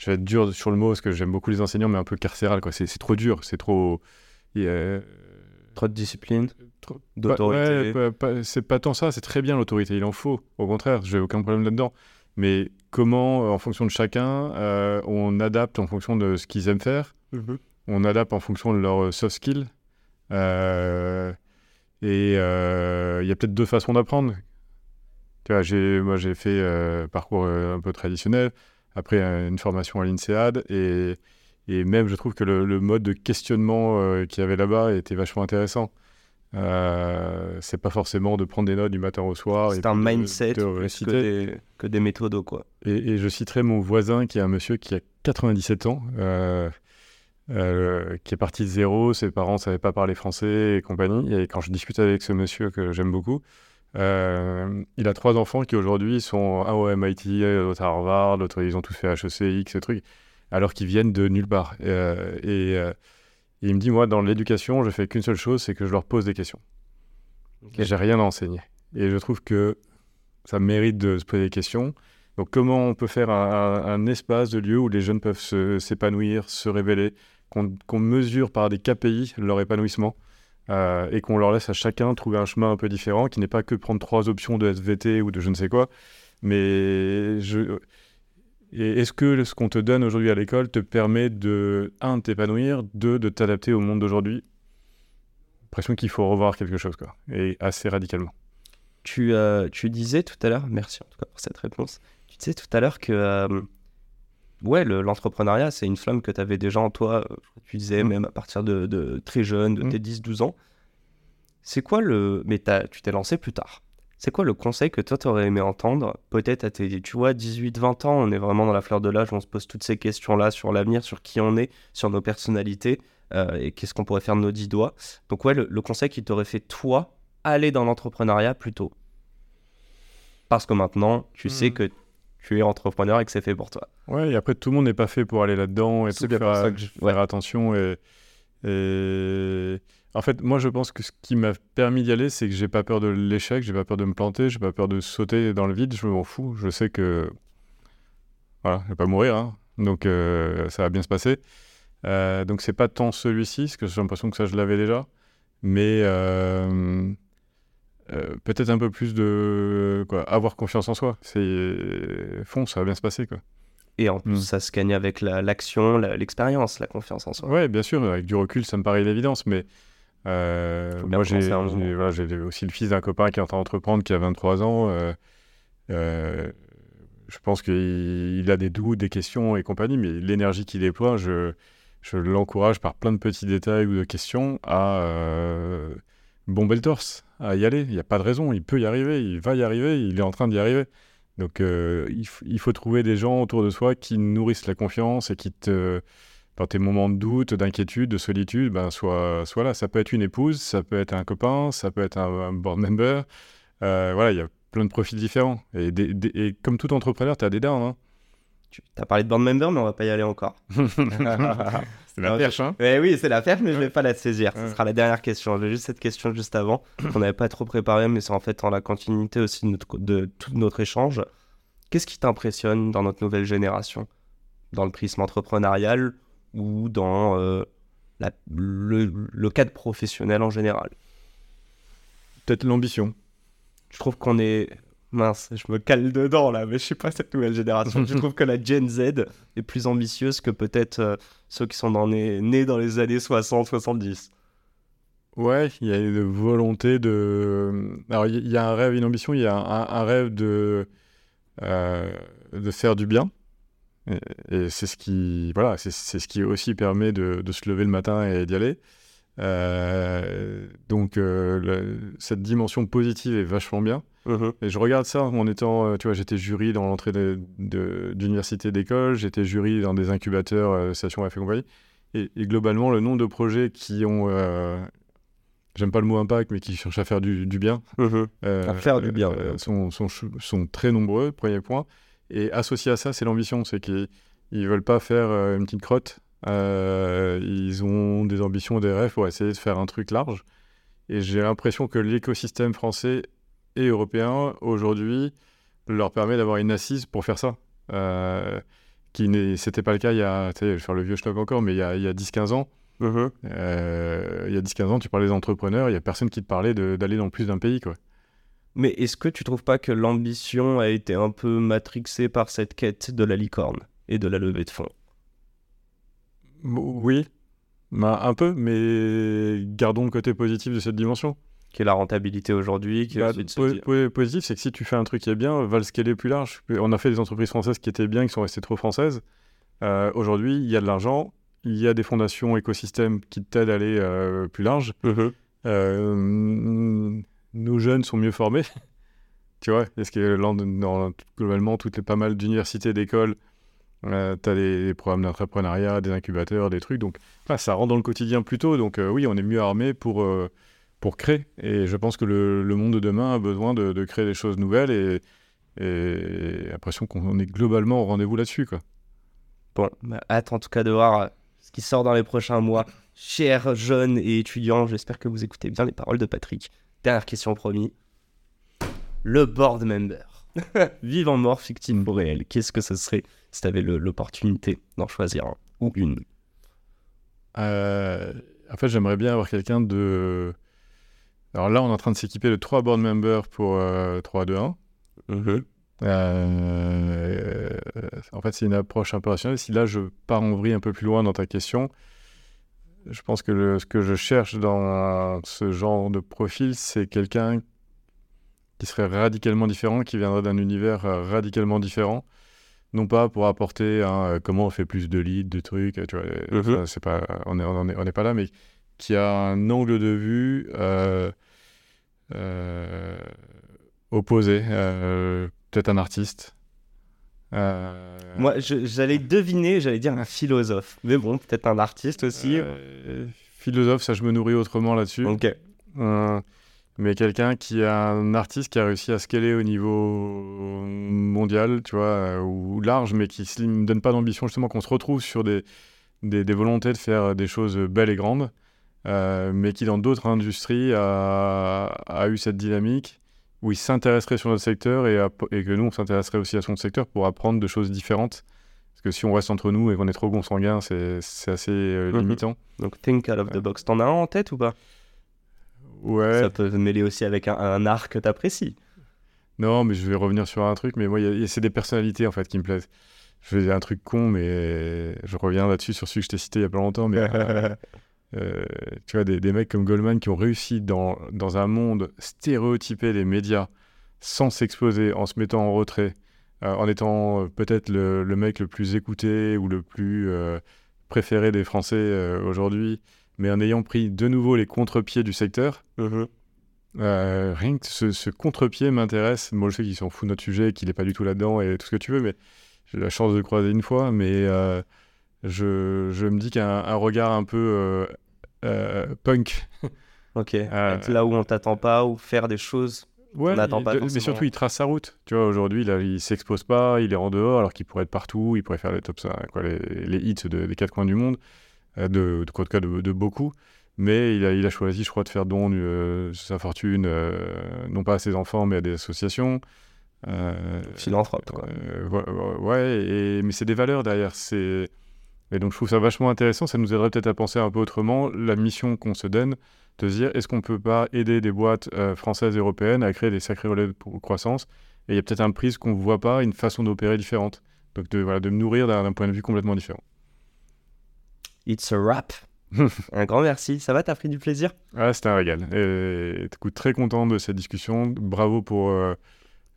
Je vais être dur sur le mot parce que j'aime beaucoup les enseignants, mais un peu carcéral. quoi. C'est c'est trop dur, c'est trop. et, euh, Trop de discipline, trop- d'autorité. Pas- ouais, pas- pas- c'est pas tant ça, c'est très bien l'autorité, il en faut. Au contraire, j'ai aucun problème là-dedans. Mais comment, euh, en fonction de chacun, euh, on adapte en fonction de ce qu'ils aiment faire, on adapte en fonction de leurs soft skills. Euh, et euh, il y a peut-être deux façons d'apprendre. Tu vois, j'ai, moi, j'ai fait euh, parcours un peu traditionnel, après euh, une formation à l'INSEAD, et, et même je trouve que le, le mode de questionnement euh, qu'il y avait là-bas était vachement intéressant. Euh, c'est pas forcément de prendre des notes du matin au soir. C'est un de- mindset de plus que des, que des méthodes, quoi. Et, et je citerai mon voisin qui est un monsieur qui a 97 ans, euh, euh, qui est parti de zéro, ses parents ne savaient pas parler français et compagnie. Et quand je discute avec ce monsieur que j'aime beaucoup, euh, il a trois enfants qui aujourd'hui sont un au MIT, l'autre à Harvard, l'autre ils ont tous fait HEC, X, ce truc, alors qu'ils viennent de nulle part. Euh, et, euh, et il me dit, moi, dans l'éducation, je fais qu'une seule chose, c'est que je leur pose des questions. J'ai rien à enseigner. Et je trouve que ça mérite de se poser des questions. Donc, comment on peut faire un, espace de lieu où les jeunes peuvent s'épanouir, se, révéler, qu'on qu'on mesure par des KPI leur épanouissement? Euh, et qu'on leur laisse à chacun trouver un chemin un peu différent, qui n'est pas que prendre trois options de SVT ou de je ne sais quoi. Mais est-ce que ce qu'on te donne aujourd'hui à l'école te permet de, un, de t'épanouir, deux, de t'adapter au monde d'aujourd'hui? L'impression qu'il faut revoir quelque chose, quoi, et assez radicalement. Tu, euh, tu disais tout à l'heure, merci en tout cas pour cette réponse, tu disais tout à l'heure que euh, ouais, le- l'entrepreneuriat, c'est une flamme que tu avais déjà en toi, euh, tu disais Mm. même à partir de, de très jeune, de Mm. tes 10-12 ans. C'est quoi le... Mais tu t'es lancé plus tard. C'est quoi le conseil que toi, t'aurais aimé entendre Peut-être à tes, tu vois, 18-20 ans, on est vraiment dans la fleur de l'âge, on se pose toutes ces questions-là sur l'avenir, sur qui on est, sur nos personnalités, euh, et qu'est-ce qu'on pourrait faire de nos dix doigts. Donc ouais, le, conseil qui t'aurait fait, toi, aller dans l'entrepreneuriat plutôt. Parce que maintenant, tu sais hmm. que tu es entrepreneur et que c'est fait pour toi. Ouais, et après, tout le monde n'est pas fait pour aller là-dedans et tout, faire, faire attention et... et en fait, moi, je pense que ce qui m'a permis d'y aller, c'est que j'ai pas peur de l'échec, j'ai pas peur de me planter, j'ai pas peur de sauter dans le vide. Je m'en fous. Je sais que voilà, je vais pas mourir, hein. donc euh, ça va bien se passer. Euh, donc c'est pas tant celui-ci, parce que j'ai l'impression que ça je l'avais déjà, mais euh, euh, peut-être un peu plus de quoi, avoir confiance en soi. C'est fond, ça va bien se passer quoi. Et en plus, hmm. ça se gagne avec l'action, l'expérience, la, confiance en soi. Ouais, bien sûr, avec du recul, ça me paraît l'évidence, mais euh, moi, j'ai aussi le fils d'un copain qui est en train d'entreprendre, qui a 23 ans. Euh, euh, je pense qu'il a des doutes, des questions et compagnie, mais l'énergie qu'il déploie, je, je l'encourage par plein de petits détails ou de questions à bomber le torse, à y aller. Il n'y a pas de raison, il peut y arriver, il va y arriver, il est en train d'y arriver. Donc, il, il, faut trouver des gens autour de soi qui nourrissent la confiance et qui te dans tes moments de doute, d'inquiétude, de solitude, ben, soit, soit là. Ça peut être une épouse, ça peut être un copain, ça peut être un, board member. Euh, voilà, il y a plein de profils différents. Et, comme tout entrepreneur, tu as des dents. Hein. Tu as parlé de board member, mais on va pas y aller encore. c'est la perche, hein eh Oui, c'est la perche, mais je vais pas la saisir. Ce sera la dernière question. J'ai juste cette question juste avant, qu'on n'avait pas trop préparé, mais c'est en fait en la continuité aussi de, notre, de tout notre échange. Qu'est-ce qui t'impressionne dans notre nouvelle génération? Dans le prisme entrepreneurial ou dans euh, la, le, cadre professionnel en général? Peut-être l'ambition. Je trouve qu'on est. Mince, je me cale dedans là, mais je sais pas cette nouvelle génération. je trouve que la Gen Z est plus ambitieuse que peut-être euh, ceux qui sont dans nés dans les années 60-70. Ouais, il y a une volonté de. Alors, il y, a un rêve, une ambition, il y a un, rêve de, euh, de faire du bien. Et, c'est ce qui, voilà, c'est ce qui aussi permet de, de, se lever le matin et d'y aller. Euh, donc cette dimension positive est vachement bien. Uh-huh. Et je regarde ça en étant, euh, tu vois, j'étais jury dans l'entrée d'université d'école, j'étais jury dans des incubateurs, euh, Station F et compagnie. Et, et, globalement, le nombre de projets qui ont, j'aime pas le mot impact, mais qui cherchent à faire du, du bien, uh-huh. à faire du bien, sont, sont, sont, très nombreux. Premier point. Et associé à ça, c'est l'ambition. C'est qu'ils ne veulent pas faire euh, une petite crotte. Euh, ils ont des ambitions, des rêves pour essayer de faire un truc large. Et j'ai l'impression que l'écosystème français et européen, aujourd'hui, leur permet d'avoir une assise pour faire ça. Euh, qui n'était pas le cas il y a, je vais faire le vieux schlock encore, mais il y a, a 10-15 ans. Euh, il y a 10-15 ans, tu parlais des entrepreneurs, il n'y a personne qui te parlait d'aller dans plus d'un pays. Quoi. Mais est-ce que tu trouves pas que l'ambition a été un peu matrixée par cette quête de la licorne et de la levée de fonds? Oui, bah, un peu, mais gardons le côté positif de cette dimension. Qui est la rentabilité aujourd'hui bah, Positif, c'est que si tu fais un truc qui est bien, va le scaler plus large. On a fait des entreprises françaises qui étaient bien, qui sont restées trop françaises. Euh, aujourd'hui, il y a de l'argent, il y a des fondations écosystèmes qui t'aident à aller euh, plus large. Uh-huh. Euh, nos jeunes sont mieux formés. tu vois, parce que dans, globalement, toutes les pas mal d'universités, d'écoles, euh, tu as des, programmes d'entrepreneuriat, des incubateurs, des trucs. Donc, ça rentre dans le quotidien plus tôt. Donc, euh, oui, on est mieux armé pour, euh, pour créer. Et je pense que le, monde de demain a besoin de, créer des choses nouvelles et, et l'impression qu'on est globalement au rendez-vous là-dessus. Quoi. Bon, bah, hâte en tout cas de voir ce qui sort dans les prochains mois. Chers jeunes et étudiants, j'espère que vous écoutez bien les paroles de Patrick. Dernière question promis. Le board member. Vivant mort, fictif ou réel. Qu'est-ce que ce serait si tu avais l'opportunité d'en choisir un ou une? Euh, En fait, j'aimerais bien avoir quelqu'un de. Alors là, on est en train de s'équiper de trois board members pour 3, 2, 1. en fait, c'est une approche un peu rationnelle. Si là, je pars en vrille un peu plus loin dans ta question, je pense que ce que je cherche dans ce genre de profil, c'est quelqu'un qui serait radicalement différent, qui viendrait d'un univers euh, radicalement différent. Non pas pour apporter euh, comment on fait plus de leads, de trucs, tu vois, mhm. c'est pas, on n'est on est, pas là, mais qui a un angle de vue euh, opposé. Peut-être un artiste. Moi, j'allais deviner, j'allais dire un philosophe. Mais bon, peut-être un artiste aussi. philosophe, ça, je me nourris autrement là-dessus. Ok mais quelqu'un qui est un artiste qui a réussi à scaler au niveau mondial, tu vois, euh, ou large, mais qui ne donne pas d'ambition, justement, qu'on se retrouve sur des, des, volontés de faire des choses belles et grandes, euh, mais qui, dans d'autres industries, a, a, eu cette dynamique où il s'intéresserait sur notre secteur et, et que nous, on s'intéresserait aussi à son secteur pour apprendre de choses différentes. Parce que si on reste entre nous et qu'on est trop consanguin, c'est assez euh, mhm. limitant. Donc, think out of the box. T'en as un en tête ou pas? Ouais. Ça peut mêler aussi avec un, un art que t'apprécies. Non, mais je vais revenir sur un truc, mais moi, c'est des personnalités en fait qui me plaisent. Je fais un truc con, mais je reviens là-dessus sur celui que je t'ai cité il y a pas longtemps. Mais euh, tu vois, des, des, mecs comme Goldman qui ont réussi dans, dans un monde stéréotypé des médias sans s'exposer, en se mettant en retrait, euh, en étant euh, peut-être le, le, mec le plus écouté ou le plus préféré des Français aujourd'hui, mais en ayant pris de nouveau les contre-pieds du secteur. Mhm. Euh, rien que ce, contre-pied m'intéresse. Moi, je sais qu'ils s'en fout de notre sujet, qu'il n'est pas du tout là-dedans et tout ce que tu veux, mais j'ai la chance de le croiser une fois. Mais euh, je, je, me dis qu'un regard un peu euh, punk. Ok, là où on t'attend pas, ou faire des choses Ouais, on pas mais surtout il trace sa route. Tu vois, aujourd'hui, là, il s'expose pas, il est en dehors, alors qu'il pourrait être partout, il pourrait faire les top quoi, les, les hits des quatre coins du monde. Euh, de, de, cas de, beaucoup. Mais il a, il a, choisi, je crois, de faire don euh, sa fortune, euh, non pas à ses enfants, mais à des associations. Philanthrope, quoi. ouais, et, mais c'est des valeurs derrière. C'est... Et donc je trouve ça vachement intéressant. Ça nous aiderait peut-être à penser un peu autrement la mission qu'on se donne, de se dire est-ce qu'on peut pas aider des boîtes françaises et européennes à créer des sacrés relais de croissance? Et il y a peut-être un prix qu'on ne voit pas, une façon d'opérer différente. Donc de, voilà, de me nourrir d'un point de vue complètement différent. It's a wrap. un grand merci. Ça va, t'as pris du plaisir? Ah, c'était un régal. Et écoute, très content de cette discussion. Bravo pour euh,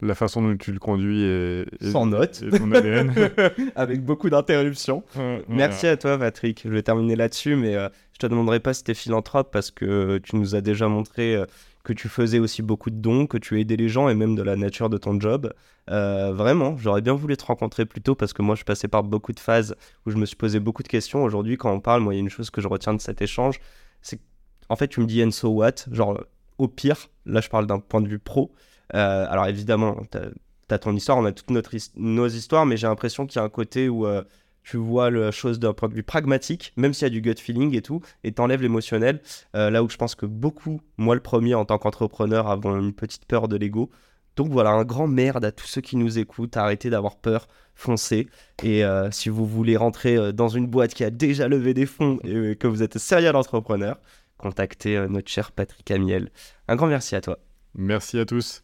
la façon dont tu le conduis et, sans notes, et ton ADN. avec beaucoup d'interruptions. merci à toi, Patrick. Je vais terminer là-dessus, mais euh, je te demanderai pas si t'es philanthrope parce que tu nous as déjà montré. Euh, que tu faisais aussi beaucoup de dons, que tu aidais les gens et même de la nature de ton job. Euh, vraiment, j'aurais bien voulu te rencontrer plus tôt parce que moi je passais par beaucoup de phases où je me suis posé beaucoup de questions. Aujourd'hui, quand on parle, moi il y a une chose que je retiens de cet échange, c'est en fait tu me dis and so what, genre au pire, là je parle d'un point de vue pro. Euh, alors évidemment, tu as, ton histoire, on a toutes nos histoires, mais j'ai l'impression qu'il y a un côté où euh, tu vois la chose d'un point de vue pragmatique, même s'il y a du gut feeling et tout, et t'enlèves l'émotionnel. Euh, là où je pense que beaucoup, moi le premier en tant qu'entrepreneur, avons une petite peur de l'ego. Donc voilà, un grand merde à tous ceux qui nous écoutent. Arrêtez d'avoir peur, foncez. Et si vous voulez rentrer dans une boîte qui a déjà levé des fonds et que vous êtes serial entrepreneur, contactez notre cher Patrick Amiel. Un grand merci à toi. Merci à tous.